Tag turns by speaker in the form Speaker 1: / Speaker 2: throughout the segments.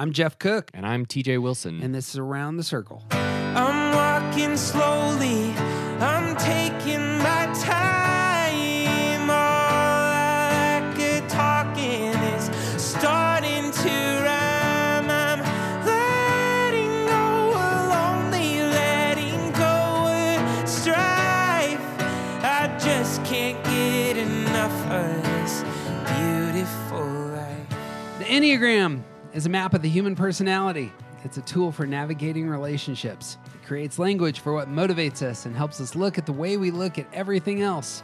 Speaker 1: I'm Jeff Cook,
Speaker 2: And I'm TJ Wilson.
Speaker 1: and this is Around the Circle.
Speaker 3: I'm walking slowly, I'm taking my time. All I could talking is starting to rhyme. I'm letting go lonely, letting go of strife. I just can't get enough of this beautiful life.
Speaker 1: The Enneagram is a map of the human personality. It's a tool for navigating relationships. It creates language for what motivates us and helps us look at the way we look at everything else.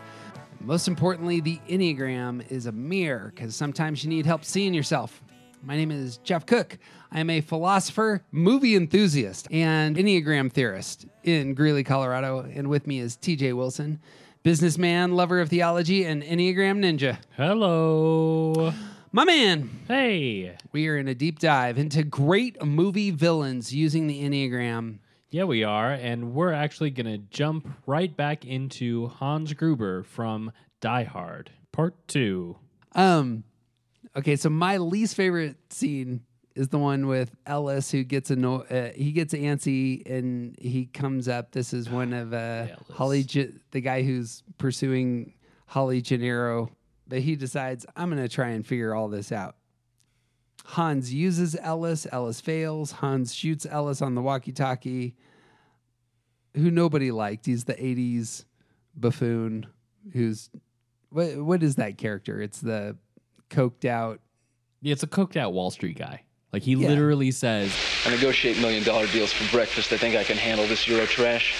Speaker 1: Most importantly, the Enneagram is a mirror because sometimes you need help seeing yourself. My name is Jeff Cook. I am a philosopher, movie enthusiast, and Enneagram theorist in Greeley, Colorado. And with me is TJ Wilson, businessman, lover of theology, and Enneagram ninja.
Speaker 2: Hello.
Speaker 1: My man,
Speaker 2: Hey.
Speaker 1: we are in a deep dive into great movie villains using the Enneagram.
Speaker 2: Yeah, we are. And we're actually going to jump right back into Hans Gruber from Die Hard, Part 2.
Speaker 1: Um, okay, so my least favorite scene is the one with Ellis who gets anno- uh, he gets antsy and he comes up. This is one of uh. Holly, Ge- the guy who's pursuing Holly Gennaro, but he decides I'm going to try and figure all this out. Hans uses Ellis. Ellis fails. Hans shoots Ellis on the walkie-talkie, who nobody liked. He's the '80s buffoon who's what? What is that character? It's the coked out.
Speaker 2: Yeah, it's a coked out Wall Street guy. Like he
Speaker 1: Yeah.
Speaker 2: literally says,
Speaker 4: I negotiate million dollar deals for breakfast. I think I can handle this Euro trash.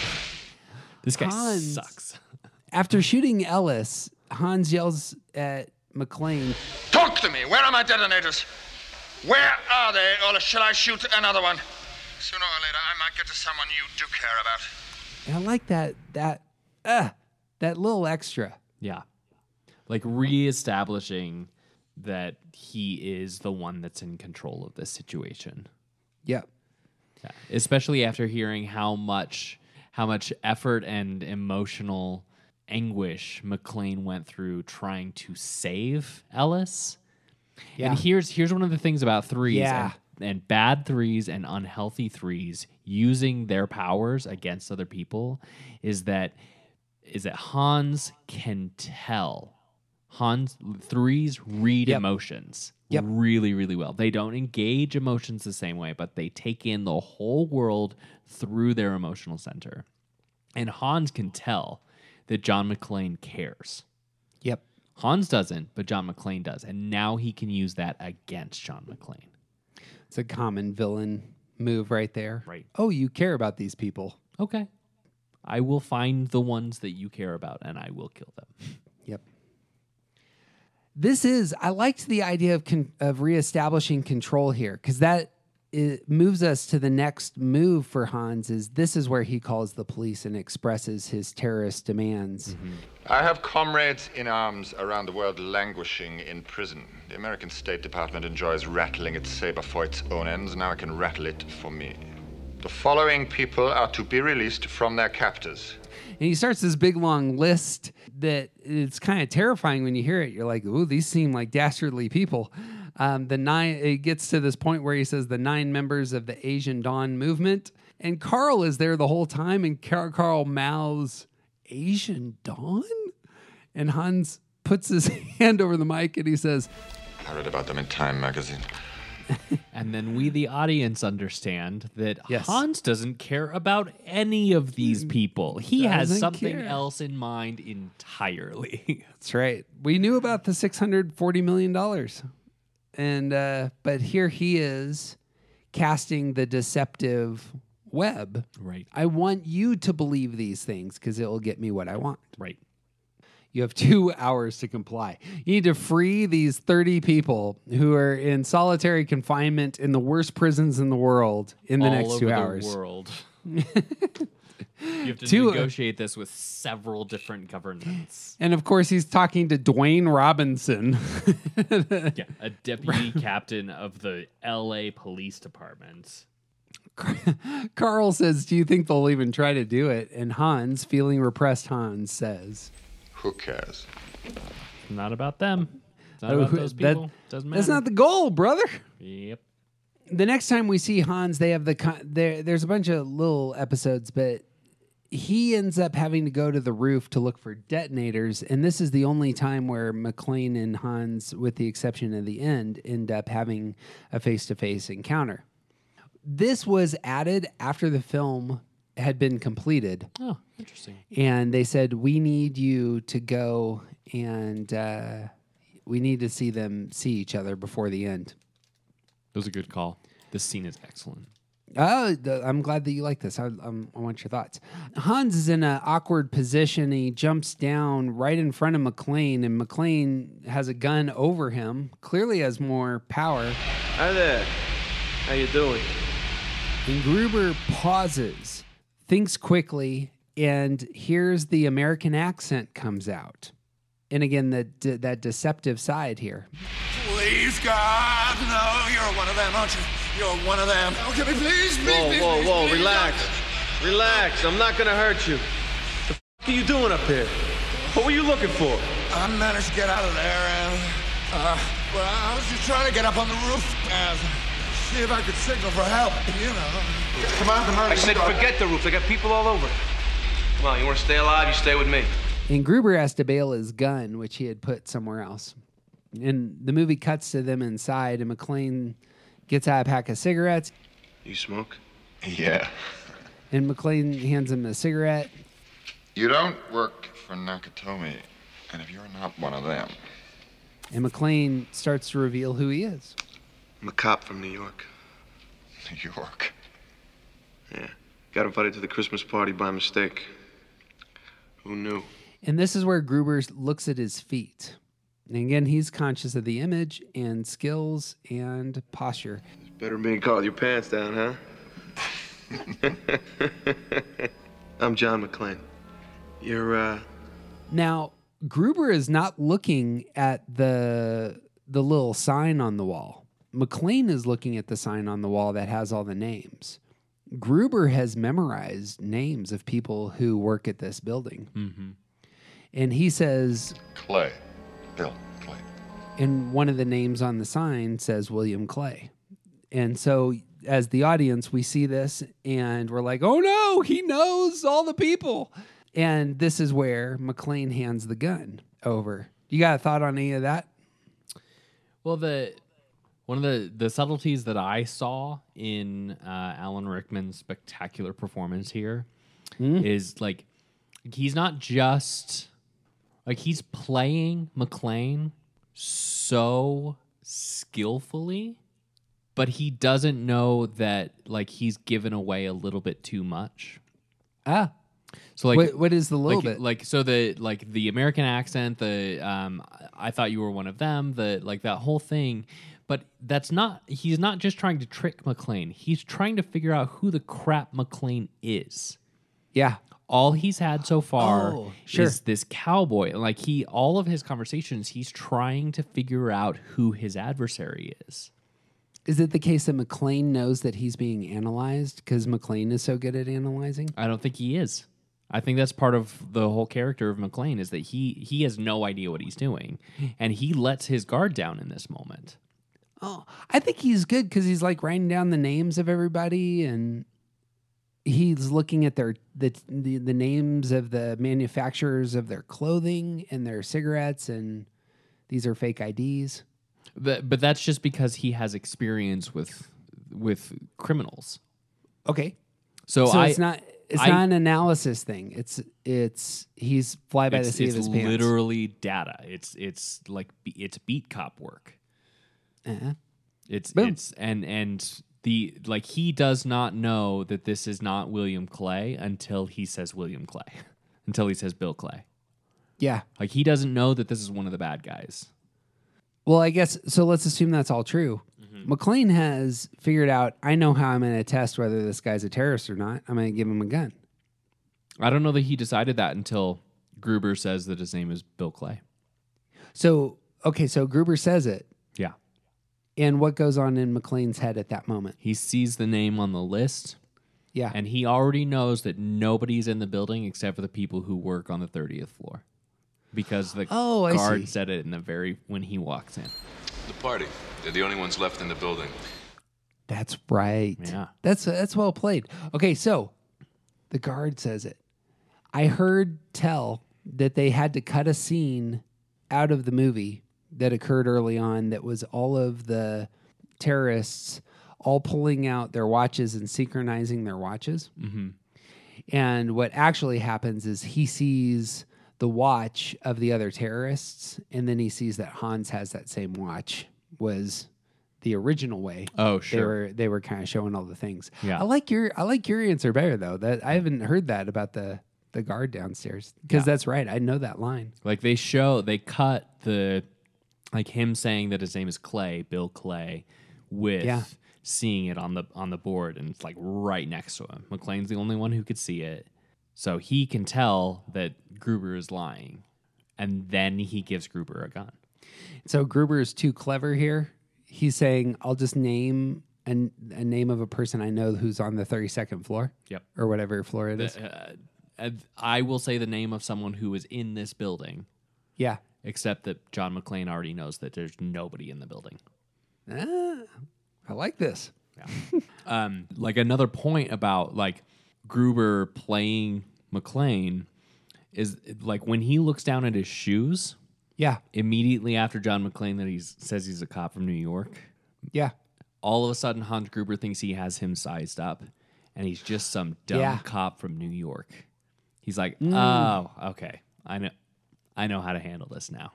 Speaker 2: this guy
Speaker 1: Hans.
Speaker 2: sucks.
Speaker 1: After shooting Ellis, Hans yells at McClane,
Speaker 5: Talk to me. Where are my detonators? Where are they, or shall I shoot another one? Sooner or later, I might get to someone you do care about.
Speaker 1: and I like that that uh that little extra.
Speaker 2: Yeah. Like reestablishing that he is the one that's in control of this situation.
Speaker 1: Yep.
Speaker 2: Yeah. Especially after hearing how much how much effort and emotional anguish McClane went through trying to save Ellis.
Speaker 1: Yeah.
Speaker 2: And here's here's one of the things about threes
Speaker 1: Yeah.
Speaker 2: and, and bad threes and unhealthy threes using their powers against other people is that is that Hans can tell. Hans threes read
Speaker 1: Yep.
Speaker 2: emotions
Speaker 1: Yep.
Speaker 2: really, really well. They don't engage emotions the same way, but they take in the whole world through their emotional center. And Hans can tell that John McClane cares.
Speaker 1: Yep.
Speaker 2: Hans doesn't, but John McClane does. And now he can use that against John McClane.
Speaker 1: It's a common villain move right there.
Speaker 2: Right.
Speaker 1: Oh, you care about these people.
Speaker 2: Okay. I will find the ones that you care about and I will kill them.
Speaker 1: Yep. This is I liked the idea of con- of reestablishing control here because that it moves us to the next move for Hans. Is this is where he calls the police and expresses his terrorist demands. Mm-hmm.
Speaker 5: I have comrades in arms around the world languishing in prison. The American State Department enjoys rattling its saber for its own ends. Now I can rattle it for me. The following people are to be released from their captors.
Speaker 1: And he starts this big long list that it's kind of terrifying when you hear it. You're like, "Ooh, these seem like dastardly people." Um, the nine it gets to this point where he says the nine members of the Asian Dawn movement, and Carl is there the whole time, and Car- Carl mouths Asian Dawn, and Hans puts his hand over the mic and he says,
Speaker 5: I read about them in Time magazine.
Speaker 2: And then we, the audience, understand that
Speaker 1: Yes.
Speaker 2: Hans doesn't care about any of these people. He has
Speaker 1: Doesn't
Speaker 2: something
Speaker 1: care.
Speaker 2: else in mind entirely.
Speaker 1: That's right. We knew about the six hundred forty million dollars, and uh, but here he is casting the deceptive web.
Speaker 2: right.
Speaker 1: I want you to believe these things because it will get me what I want.
Speaker 2: Right.
Speaker 1: You have two hours to comply. You need to free these 30 people who are in solitary confinement in the worst prisons in the world in the
Speaker 2: All
Speaker 1: next two hours.
Speaker 2: The world. you have to
Speaker 1: Two- uh,
Speaker 2: negotiate this with several different governments.
Speaker 1: And of course, he's talking to Dwayne Robinson.
Speaker 2: Yeah, a deputy captain of the L.A. Police Department.
Speaker 1: Carl says, Do you think they'll even try to do it? And Hans, feeling repressed, Hans says,
Speaker 5: Who cares?
Speaker 2: Not about them. It's not
Speaker 1: Oh,
Speaker 2: about
Speaker 1: who-
Speaker 2: those
Speaker 1: that-
Speaker 2: people. Doesn't matter.
Speaker 1: That's not the goal, brother.
Speaker 2: Yep.
Speaker 1: The next time we see Hans, they have the con- there. There's a bunch of little episodes, but he ends up having to go to the roof to look for detonators, and this is the only time where McClane and Hans, with the exception of the end, end up having a face-to-face encounter. This was added after the film had been completed,
Speaker 2: Oh, interesting.
Speaker 1: and they said we need you to go and uh, we need to see them see each other before the end.
Speaker 2: It was a good call. This scene is excellent.
Speaker 1: Oh, the, I'm glad that you like this. I, um, I want your thoughts. Hans is in an awkward position. He jumps down right in front of McClane, and McClane has a gun over him. Clearly, has more power.
Speaker 6: Hi there. How you doing?
Speaker 1: And Gruber pauses, thinks quickly, and hears the American accent comes out. And again, the de- that deceptive side here.
Speaker 7: Please, God, no, you're one of them, aren't you? You're one of them. Oh, can we please, please,
Speaker 6: Whoa,
Speaker 7: please,
Speaker 6: whoa,
Speaker 7: please,
Speaker 6: whoa,
Speaker 7: please,
Speaker 6: relax. Relax. I'm not gonna hurt you. The f- are you doing up here? What were you looking for?
Speaker 7: I managed to get out of there, and, uh, well, I was just trying to get up on the roof and see if I could signal for help, you know. Come on, come on.
Speaker 6: I said forget the roof. They got people all over. Come on, you want to stay alive? You stay with me.
Speaker 1: And Gruber has to bail his gun, which he had put somewhere else. And the movie cuts to them inside, and McClane gets out a pack of cigarettes,
Speaker 6: You smoke?
Speaker 5: Yeah.
Speaker 1: and McClane hands him a cigarette.
Speaker 5: You don't work for Nakatomi, and if you're not one of them,
Speaker 1: And McClane starts to reveal who he is.
Speaker 6: I'm a cop from New York.
Speaker 5: New York.
Speaker 6: Yeah. Got invited to the Christmas party by mistake. Who knew?
Speaker 1: And this is where Gruber looks at his feet. And again, he's conscious of the image and skills and posture.
Speaker 6: It's better than being caught with your pants down, huh? I'm John McClane. You're, uh,
Speaker 1: Now, Gruber is not looking at the the little sign on the wall. McClane is looking at the sign on the wall that has all the names. Gruber has memorized names of people who work at this building.
Speaker 2: Mm-hmm.
Speaker 1: And he says,
Speaker 5: Clay. Bill Clay.
Speaker 1: and one of the names on the sign says William Clay. And so, as the audience, we see this and we're like, oh no, he knows all the people. And this is where McClane hands the gun over. You got a thought on any of that?
Speaker 2: Well, the one of the the subtleties that I saw in uh, Alan Rickman's spectacular performance here is like he's not just like he's playing McClane so skillfully, but he doesn't know that like he's given away a little bit too much.
Speaker 1: Ah,
Speaker 2: So like
Speaker 1: what, what is the little
Speaker 2: like,
Speaker 1: bit?
Speaker 2: like so the like the American accent, the um, I thought you were one of them, the like that whole thing. But that's not. He's not just trying to trick McClane. He's trying to figure out who the crap McClane is.
Speaker 1: yeah.
Speaker 2: All he's had so far
Speaker 1: Oh, sure.
Speaker 2: is this cowboy. Like he, all of his conversations, he's trying to figure out who his adversary is.
Speaker 1: Is it the case that McClane knows that he's being analyzed because McClane is so good at analyzing?
Speaker 2: I don't think he is. I think that's part of the whole character of McClane is that he he has no idea what he's doing, and he lets his guard down in this moment.
Speaker 1: Oh, I think he's good because he's like writing down the names of everybody and he's looking at their the, the the names of the manufacturers of their clothing and their cigarettes and these are fake IDs.
Speaker 2: But but that's just because he has experience with with criminals.
Speaker 1: Okay.
Speaker 2: So,
Speaker 1: So
Speaker 2: I
Speaker 1: it's not it's
Speaker 2: I-
Speaker 1: not an analysis thing. It's it's he's fly by the seat of his pants.
Speaker 2: It's literally data. It's it's like it's beat cop work.
Speaker 1: Uh-huh.
Speaker 2: It's
Speaker 1: Boom.
Speaker 2: it's and and the like he does not know that this is not William Clay until he says William Clay, until he says Bill Clay.
Speaker 1: Yeah.
Speaker 2: Like he doesn't know that this is one of the bad guys.
Speaker 1: Well, I guess so. Let's assume that's all true.
Speaker 2: Mm-hmm.
Speaker 1: McClane has figured out. I know how I'm going to test whether this guy's a terrorist or not. I'm going to give him a gun.
Speaker 2: I don't know that he decided that until Gruber says that his name is Bill Clay.
Speaker 1: So okay, so Gruber says it. And what goes on in McClane's head at that moment?
Speaker 2: He sees the name on the list
Speaker 1: Yeah,
Speaker 2: and he already knows that nobody's in the building except for the people who work on the 30th floor. Because the
Speaker 1: Oh,
Speaker 2: guard
Speaker 1: see.
Speaker 2: said it in the very when he walks in.
Speaker 8: The party. They're the only ones left in the building.
Speaker 1: That's right.
Speaker 2: Yeah.
Speaker 1: That's that's well played. Okay, so the guard says it. I heard tell that they had to cut a scene out of the movie that occurred early on that was all of the terrorists all pulling out their watches and synchronizing their watches.
Speaker 2: Mm-hmm.
Speaker 1: And what actually happens is he sees the watch of the other terrorists, and then he sees that Hans has that same watch. Was the original way?
Speaker 2: Oh,
Speaker 1: They
Speaker 2: sure.
Speaker 1: were they were kind of showing all the things.
Speaker 2: Yeah.
Speaker 1: I like your I like your answer better though. That I haven't heard that about the the guard downstairs because
Speaker 2: Yeah.
Speaker 1: that's right. I know that line.
Speaker 2: Like they show, they cut the, like him saying that his name is Clay, Bill Clay, with
Speaker 1: Yeah.
Speaker 2: seeing it on the on the board, and it's like right next to him. McClane's the only one who could see it, so he can tell that Gruber is lying, and then he gives Gruber a gun.
Speaker 1: So Gruber is too clever here. He's saying, "I'll just name an, a name of a person I know who's on the thirty second floor,
Speaker 2: Yep.
Speaker 1: or whatever floor it is."
Speaker 2: Uh, uh, I will say the name of someone who is in this building,
Speaker 1: yeah,
Speaker 2: except that John McClane already knows that there's nobody in the building.
Speaker 1: ah, I like this. Yeah.
Speaker 2: um, like another point about like Gruber playing McClane is like when he looks down at his shoes
Speaker 1: Yeah,
Speaker 2: immediately after John McClane that he says he's a cop from New York.
Speaker 1: yeah,
Speaker 2: All of a sudden, Hans Gruber thinks he has him sized up, and he's just some dumb
Speaker 1: Yeah.
Speaker 2: cop from New York. He's like, oh, okay, I know, I know how to handle this now.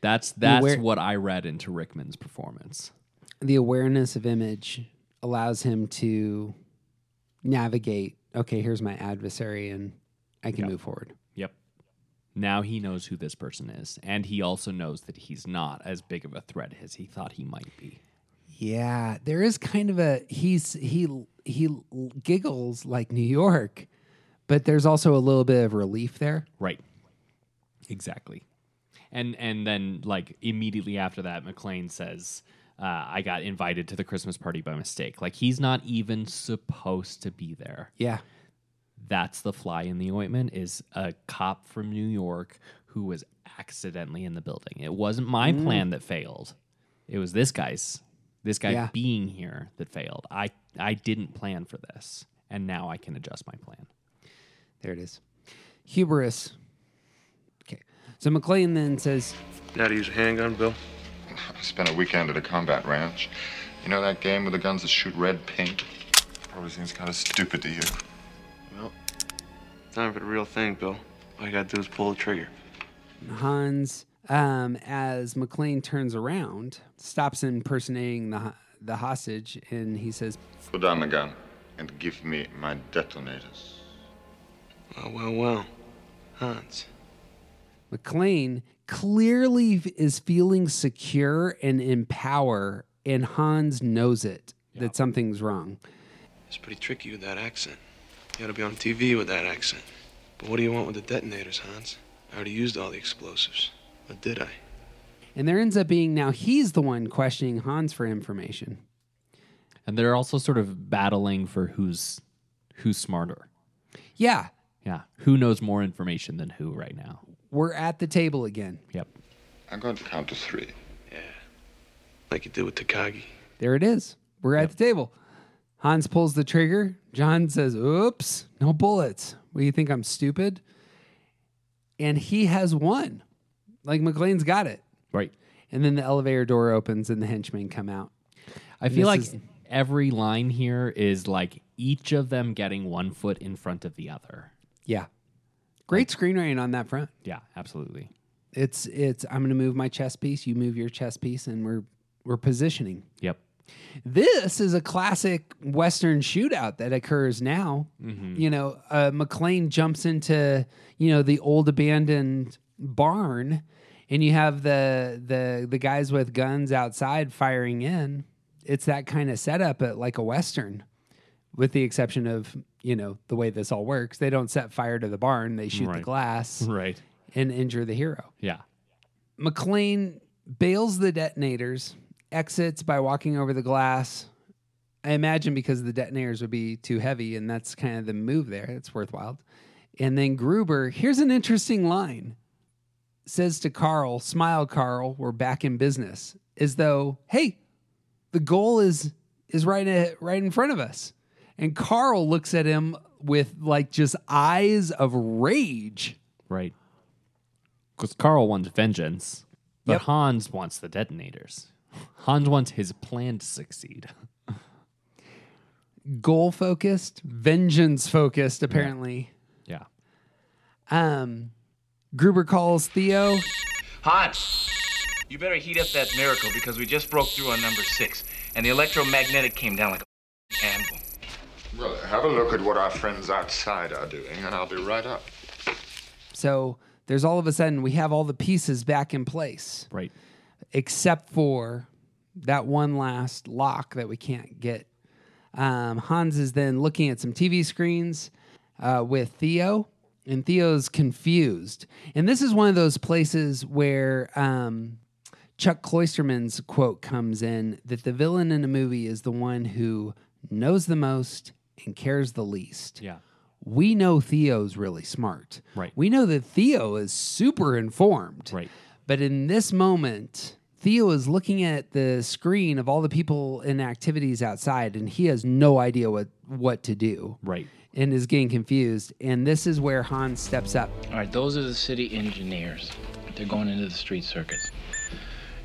Speaker 2: That's that's what I read into Rickman's performance.
Speaker 1: the awareness of image allows him to navigate. Okay, here's my adversary, and I can
Speaker 2: Yep.
Speaker 1: move forward.
Speaker 2: Yep. Now he knows who this person is, and he also knows that he's not as big of a threat as he thought he might be.
Speaker 1: Yeah, there is kind of a he's he he giggles like New York, but there's also a little bit of relief there.
Speaker 2: Right. Exactly. And and then like immediately after that, McClane says, uh, "I got invited to the Christmas party by mistake." Like he's not even supposed to be there.
Speaker 1: Yeah,
Speaker 2: That's the fly in the ointment. Is a cop from New York who was accidentally in the building. It wasn't my plan that failed. It was this guy's. This guy
Speaker 1: Yeah.
Speaker 2: being here that failed. I I didn't plan for this, and now I can adjust my plan.
Speaker 1: there it is. Hubris. Okay, so McClane then says,
Speaker 6: Know how to use a handgun, Bill?
Speaker 5: I spent a weekend at a combat ranch. You know that game with the guns that shoot red paint? Probably seems kind of stupid to you.
Speaker 6: Well, time for the real thing, Bill. All you gotta do is pull the trigger.
Speaker 1: Hans, um, as McClane turns around, stops impersonating the the hostage, and he says,
Speaker 5: Put down the gun and give me my detonators.
Speaker 6: Well, well, well. Hans.
Speaker 1: McClane clearly is feeling secure and in power, and Hans knows it that something's wrong.
Speaker 6: It's pretty tricky with that accent. You gotta be on TV with that accent. But what do you want with the detonators, Hans? I already used all the explosives. Or did I?
Speaker 1: And there ends up being now he's the one questioning Hans for information.
Speaker 2: And they're also sort of battling for who's who's smarter.
Speaker 1: Yeah,
Speaker 2: Yeah, who knows more information than who right now?
Speaker 1: We're at the table again.
Speaker 2: Yep.
Speaker 5: I'm going to count to three. Yeah.
Speaker 6: Like you did with Takagi.
Speaker 1: There it is. We're at the table. Hans pulls the trigger. John says, Oops, no bullets. What do you think? I'm stupid? And he has won. Like McClane's got it.
Speaker 2: Right.
Speaker 1: And then the elevator door opens and the henchmen come out.
Speaker 2: I feel like
Speaker 1: is-
Speaker 2: every line here is like each of them getting one foot in front of the other.
Speaker 1: Yeah. Great screenwriting on that front.
Speaker 2: Yeah, absolutely.
Speaker 1: It's it's I'm gonna move my chess piece, you move your chess piece, and we're we're positioning.
Speaker 2: Yep.
Speaker 1: This is a classic Western shootout that occurs now. You know, uh, McClane jumps into you know the old abandoned barn, and you have the the the guys with guns outside firing in. It's that kind of setup at like a Western, with the exception of you know the way this all works. They don't set fire to the barn; they shoot the glass
Speaker 2: Right.
Speaker 1: and injure the hero.
Speaker 2: Yeah.
Speaker 1: McClane bails the detonators, exits by walking over the glass. I imagine because the detonators would be too heavy, and that's kind of the move there. It's worthwhile. And then Gruber, here's an interesting line says to Carl, Smile, Carl, we're back in business. As though, hey, the goal is is right at, right in front of us. And Carl looks at him with like just eyes of rage.
Speaker 2: Right. Because Carl wants vengeance, but
Speaker 1: Yep.
Speaker 2: Hans wants the detonators. Hans wants his plan to succeed.
Speaker 1: Goal focused, vengeance focused, apparently.
Speaker 2: Yeah.
Speaker 1: Um Gruber calls Theo.
Speaker 8: Hans, you better heat up that miracle because we just broke through on number six, and the electromagnetic came down like a anvil.
Speaker 5: Well, have a look at what our friends outside are doing, and I'll be right up.
Speaker 1: So there's all of a sudden we have all the pieces back in place,
Speaker 2: Right.
Speaker 1: except for that one last lock that we can't get. Um, Hans is then looking at some TV screens uh, with Theo, and Theo's confused. And this is one of those places where um, Chuck Klosterman's quote comes in that the villain in a movie is the one who knows the most and cares the least
Speaker 2: Yeah.
Speaker 1: we know Theo's really smart.
Speaker 2: Right.
Speaker 1: We know that Theo is super informed.
Speaker 2: Right.
Speaker 1: But in this moment, Theo is looking at the screen of all the people and activities outside, and he has no idea what, what to do
Speaker 2: Right.
Speaker 1: and is getting confused. And this is where Hans steps up.
Speaker 8: All right, those are the city engineers. They're going into the street circuits.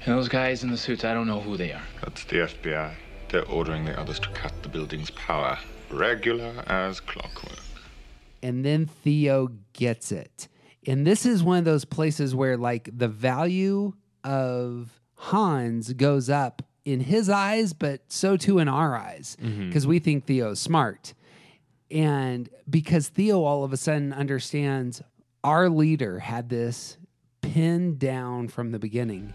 Speaker 8: And those guys in the suits, I don't know who they are.
Speaker 5: That's the FBI. They're ordering the others to cut the building's power. Regular as clockwork.
Speaker 1: and then Theo gets it. And this is one of those places where like the value of Hans goes up in his eyes, but so too in our eyes mm-hmm. because we think Theo's smart. And because Theo all of a sudden understands our leader had this pinned down from the beginning.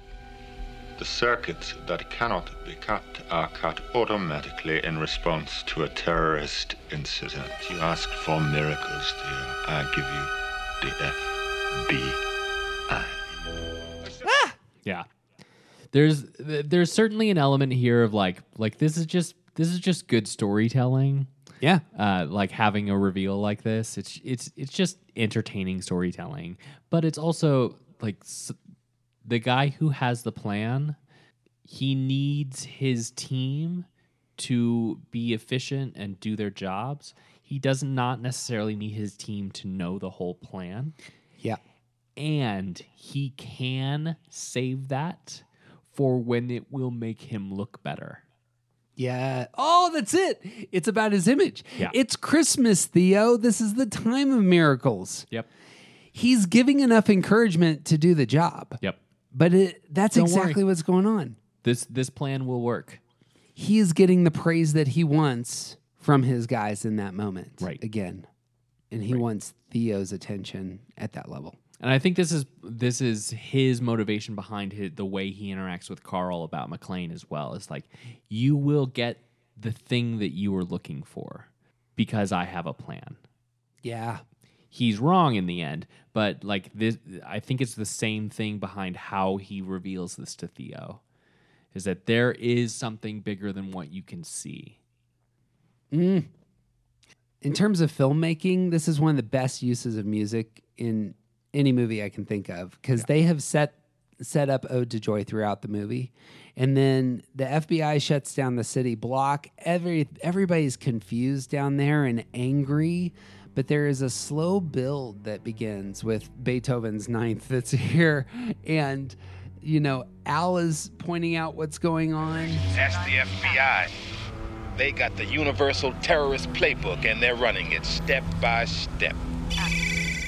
Speaker 5: The circuits that cannot be cut are cut automatically in response to a terrorist incident. You asked for miracles, dear. I give you the FBI. Ah!
Speaker 2: Yeah. There's there's certainly an element here of like like this is just this is just good storytelling.
Speaker 1: Yeah.
Speaker 2: Uh, like having a reveal like this, it's it's it's just entertaining storytelling, but it's also like s- the guy who has the plan. He needs his team to be efficient and do their jobs. He does not necessarily need his team to know the whole plan
Speaker 1: Yeah.
Speaker 2: and he can save that for when it will make him look better.
Speaker 1: Yeah. Oh, that's it. It's about his image.
Speaker 2: Yeah.
Speaker 1: It's Christmas, Theo. This is the time of miracles.
Speaker 2: Yep.
Speaker 1: He's giving enough encouragement to do the job.
Speaker 2: Yep.
Speaker 1: But it, that's
Speaker 2: Don't
Speaker 1: exactly
Speaker 2: worry.
Speaker 1: what's going on.
Speaker 2: This this plan will work.
Speaker 1: He is getting the praise that he wants from his guys in that moment.
Speaker 2: Right.
Speaker 1: Again. And he wants Theo's attention at that level.
Speaker 2: And I think this is this is his motivation behind his, the way he interacts with Carl about McClane as well. It's like you will get the thing that you were looking for because I have a plan.
Speaker 1: Yeah.
Speaker 2: He's wrong in the end, but like this I think it's the same thing behind how he reveals this to Theo. Is that there is something bigger than what you can see. Mm.
Speaker 1: In terms of filmmaking, this is one of the best uses of music in any movie I can think of because they have set set up Ode to Joy throughout the movie, and then the FBI shuts down the city block. Every everybody's confused down there and angry, but there is a slow build that begins with Beethoven's Ninth that's here, and you know Al is pointing out what's going on.
Speaker 9: That's the FBI. They got the universal terrorist playbook and they're running it step by step.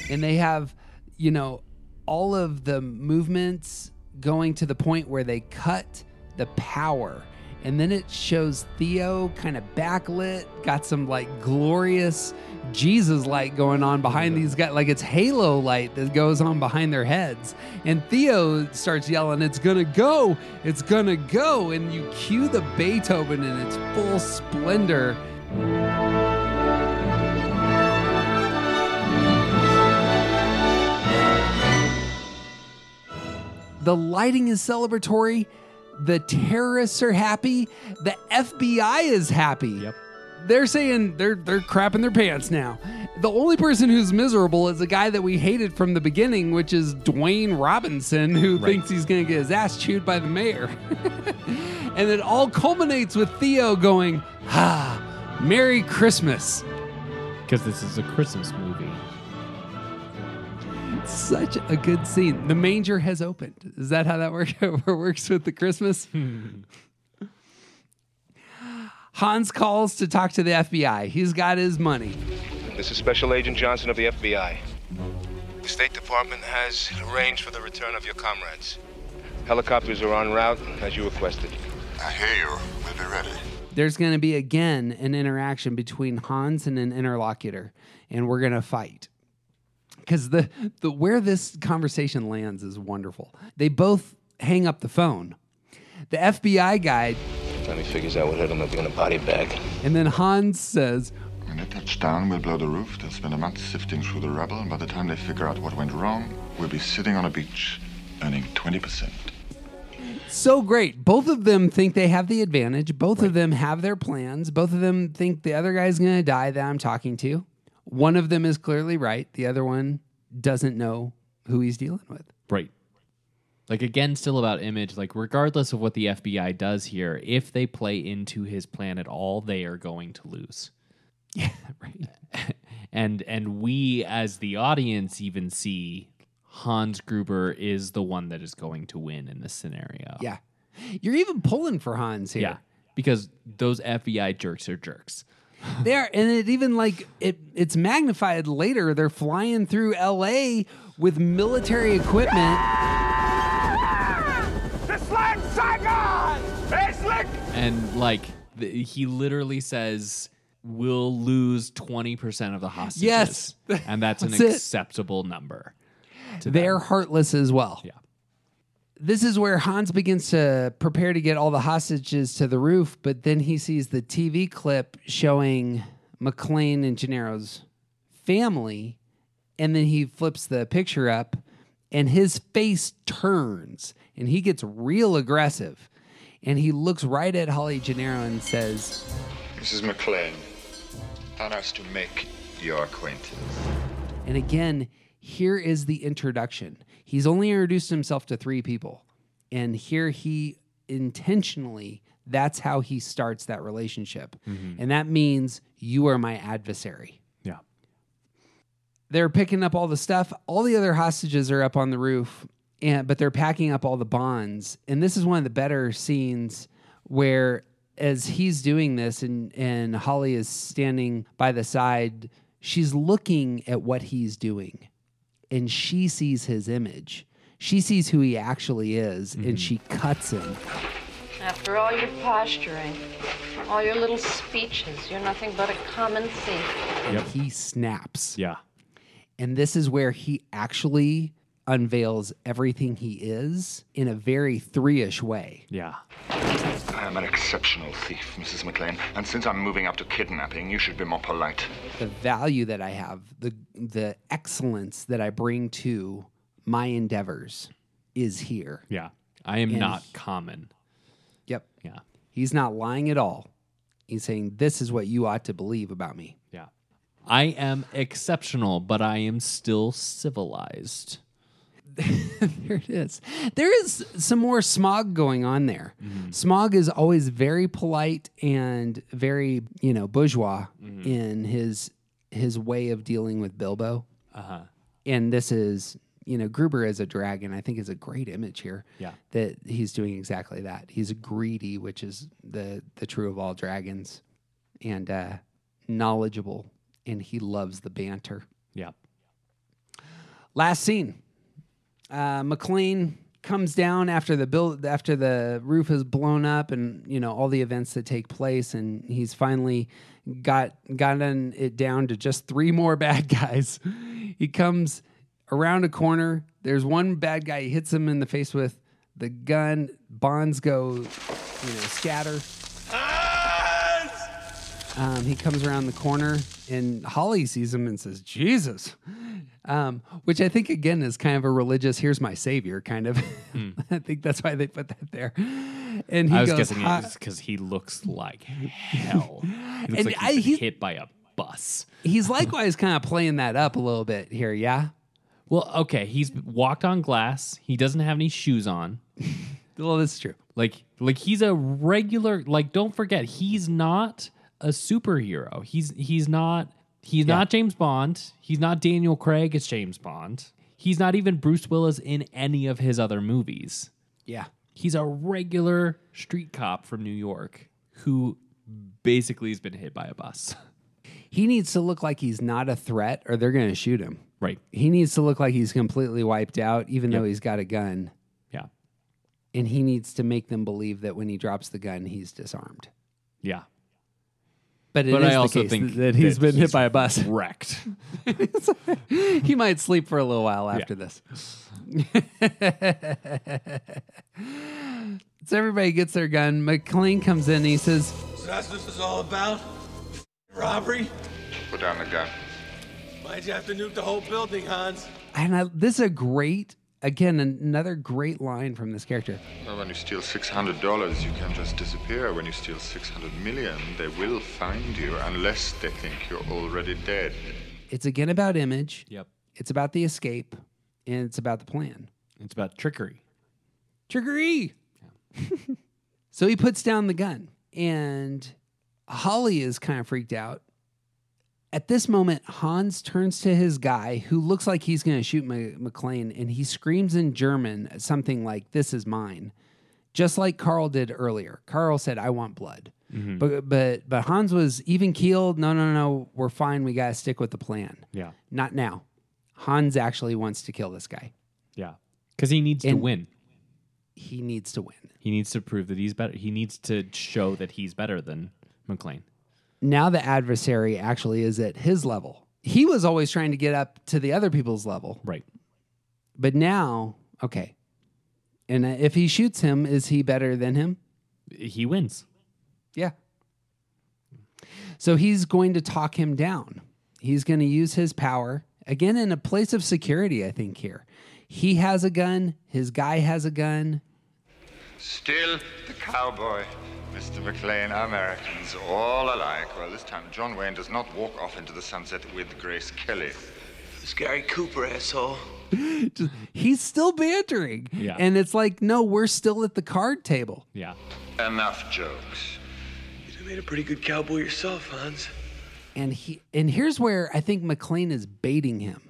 Speaker 1: and they have you know all of the movements going to the point where they cut the power and then it shows theo kind of backlit got some like glorious jesus light going on behind these guys like it's halo light that goes on behind their heads. And theo starts yelling it's gonna go! It's gonna go! And you cue the beethoven in its full splendor. The lighting is celebratory. The terrorists are happy. The FBI is happy.
Speaker 2: Yep.
Speaker 1: They're saying they're they're crapping their pants now. The only person who's miserable is the guy that we hated from the beginning, which is Dwayne Robinson, who
Speaker 2: Right.
Speaker 1: thinks he's going to get his ass chewed by the mayor. And it all culminates with Theo going, ah, Merry Christmas.
Speaker 2: Because this is a Christmas movie.
Speaker 1: Such a good scene. The manger has opened. Is that how that work, works with the Christmas? Hans calls to talk to the FBI. He's got his money.
Speaker 10: This is Special Agent Johnson of the FBI. The State Department has arranged for the return of your comrades. Helicopters are en route, as you requested.
Speaker 7: I hear you. We'll be ready.
Speaker 1: There's going to be again an interaction between Hans and an interlocutor, and we're going to fight. Because the, the where this conversation lands is wonderful. They both hang up the phone. The FBI guy,
Speaker 10: Time he figures out what hit him, they'll be in a body bag.
Speaker 1: and then Hans says,
Speaker 5: When they touch down, we'll blow the roof. They'll spend a month sifting through the rubble, and by the time they figure out what went wrong, we'll be sitting on a beach earning 20%.
Speaker 1: so great. Both of them think they have the advantage. Both of them have their plans. Both of them think the other guy's going to die that I'm talking to. One of them is clearly right. The other one doesn't know who he's dealing with.
Speaker 2: Right. Like again, still about image. Like regardless of what the FBI does here, if they play into his plan at all, they are going to lose.
Speaker 1: Yeah, right.
Speaker 2: and and we as the audience even see Hans Gruber is the one that is going to win in this scenario.
Speaker 1: Yeah. You're even pulling for Hans here.
Speaker 2: Yeah. Because those FBI jerks are jerks.
Speaker 1: There and it even like it it's magnified later. They're flying through LA with military equipment.
Speaker 7: The Slang Saigon! Hey, Slick!
Speaker 2: And like the, he literally says we'll lose 20% of the hostages.
Speaker 1: Yes.
Speaker 2: And that's an
Speaker 1: it.
Speaker 2: acceptable number. to
Speaker 1: They're
Speaker 2: them.
Speaker 1: heartless as well.
Speaker 2: Yeah.
Speaker 1: This is where Hans begins to prepare to get all the hostages to the roof, but then he sees the TV clip showing McClane and Gennaro's family, and then he flips the picture up, and his face turns, and he gets real aggressive, and he looks right at Holly Gennaro and says,
Speaker 5: Mrs. McClane, how nice to make your acquaintance.
Speaker 1: And again, here is the introduction. He's only introduced himself to three people. And here he intentionally, that's how he starts that relationship. Mm-hmm. And that means you are my adversary.
Speaker 2: Yeah.
Speaker 1: They're picking up all the stuff. All the other hostages are up on the roof, and but they're packing up all the bonds. And this is one of the better scenes where as he's doing this and and Holly is standing by the side, she's looking at what he's doing and she sees his image. She sees who he actually is and mm-hmm. she cuts him.
Speaker 11: After all your posturing, all your little speeches, you're nothing but a common thief.
Speaker 1: And he snaps.
Speaker 2: Yeah.
Speaker 1: And this is where he actually unveils everything he is in a very three-ish way.
Speaker 2: Yeah.
Speaker 5: I am an exceptional thief, Mrs. McClane, and since I'm moving up to kidnapping, you should be more polite.
Speaker 1: The value that I have, the the excellence that I bring to my endeavors is here.
Speaker 2: Yeah. I am
Speaker 1: And
Speaker 2: not
Speaker 1: he-
Speaker 2: common.
Speaker 1: Yep.
Speaker 2: Yeah.
Speaker 1: He's not lying at all. He's saying this is what you ought to believe about me.
Speaker 2: Yeah. I am exceptional, but I am still civilized.
Speaker 1: there it is. There is some more Smaug going on there. Smaug is always very polite and very, you know, bourgeois in his his way of dealing with Bilbo.
Speaker 2: Uh-huh.
Speaker 1: And this is, you know, Gruber as a dragon, I think is a great image here.
Speaker 2: Yeah.
Speaker 1: That he's doing exactly that. He's greedy, which is the the true of all dragons, and uh knowledgeable, and he loves the banter.
Speaker 2: Yeah.
Speaker 1: Last scene. Uh, McClane comes down after the build after the roof is blown up and you know all the events that take place and he's finally got gotten it down to just three more bad guys. he comes around a corner. There's one bad guy. He hits him in the face with the gun. Bonds go, you know, scatter. Um, he comes around the corner and Holly sees him and says, Jesus. Um, which I think, again, is kind of a religious, here's my savior kind of. I think that's why they put that there. And he
Speaker 2: I was
Speaker 1: goes,
Speaker 2: guessing because he looks like hell. He looks
Speaker 1: And
Speaker 2: like
Speaker 1: I-
Speaker 2: been
Speaker 1: he's-
Speaker 2: hit by a bus.
Speaker 1: He's likewise kind of playing that up a little bit here, yeah?
Speaker 2: Well, okay, he's walked on glass. He doesn't have any shoes on.
Speaker 1: Well, this is true.
Speaker 2: Like like he's a regular like don't forget he's not a superhero. He's he's not he's
Speaker 1: Yeah.
Speaker 2: not James Bond. He's not Daniel Craig as James Bond. He's not even Bruce Willis in any of his other movies.
Speaker 1: Yeah.
Speaker 2: He's a regular street cop from New York who basically has been hit by a bus.
Speaker 1: He needs to look like he's not a threat or they're going to shoot him.
Speaker 2: Right.
Speaker 1: He needs to look like he's completely wiped out, even though he's got a gun.
Speaker 2: Yeah.
Speaker 1: And he needs to make them believe that when he drops the gun, he's disarmed.
Speaker 2: Yeah.
Speaker 1: But it
Speaker 2: But
Speaker 1: is
Speaker 2: I
Speaker 1: the
Speaker 2: also
Speaker 1: case
Speaker 2: think
Speaker 1: that he's
Speaker 2: that
Speaker 1: been hit by a bus.
Speaker 2: Wrecked.
Speaker 1: he might sleep for a little while after this. so everybody gets their gun. McClane comes in and he says,
Speaker 7: So that's what this is all about? Robbery?
Speaker 5: Put down the gun.
Speaker 7: Why'd you have to nuke the whole building, Hans?
Speaker 1: and I, this is a great, again, another great line from this character.
Speaker 5: Well, when you steal $600, you can just disappear. When you steal 600 million, they will find you unless they think you're already dead.
Speaker 1: It's again about image.
Speaker 2: Yep.
Speaker 1: It's about the escape, and it's about the plan.
Speaker 2: It's about trickery.
Speaker 1: Trickery. so he puts down the gun, and Holly is kind of freaked out. At this moment, Hans turns to his guy who looks like he's going to shoot M- McClane, and he screams in German something like, This is mine. Just like Carl did earlier. Carl said, I want blood.
Speaker 2: Mhm.
Speaker 1: But, but, but Hans was even keeled. No, no, no. We're fine. We got to stick with the plan.
Speaker 2: Yeah.
Speaker 1: Not now. Hans actually wants to kill this guy.
Speaker 2: Yeah. Because he needs to win.
Speaker 1: He needs to win.
Speaker 2: He needs to prove that he's better. He needs to show that he's better than McClane.
Speaker 1: Now the adversary actually is at his level. He was always trying to get up to the other people's level.
Speaker 2: Right.
Speaker 1: But now, okay. And if he shoots him, is he better than him?
Speaker 2: He wins.
Speaker 1: Yeah. So he's going to talk him down. He's going to use his power again in a place of security, I think, here. He has a gun, his guy has a gun.
Speaker 5: Still the cowboy, Mr. McClane, Americans, all alike. Well, this time John Wayne does not walk off into the sunset with Grace Kelly.
Speaker 7: It's Gary Cooper, asshole.
Speaker 1: He's still bantering.
Speaker 2: Yeah.
Speaker 1: And it's like, no, we're still at the card table.
Speaker 2: Yeah.
Speaker 5: Enough jokes.
Speaker 6: You made a pretty good cowboy yourself, Hans.
Speaker 1: and he and here's where I think McClane is baiting him.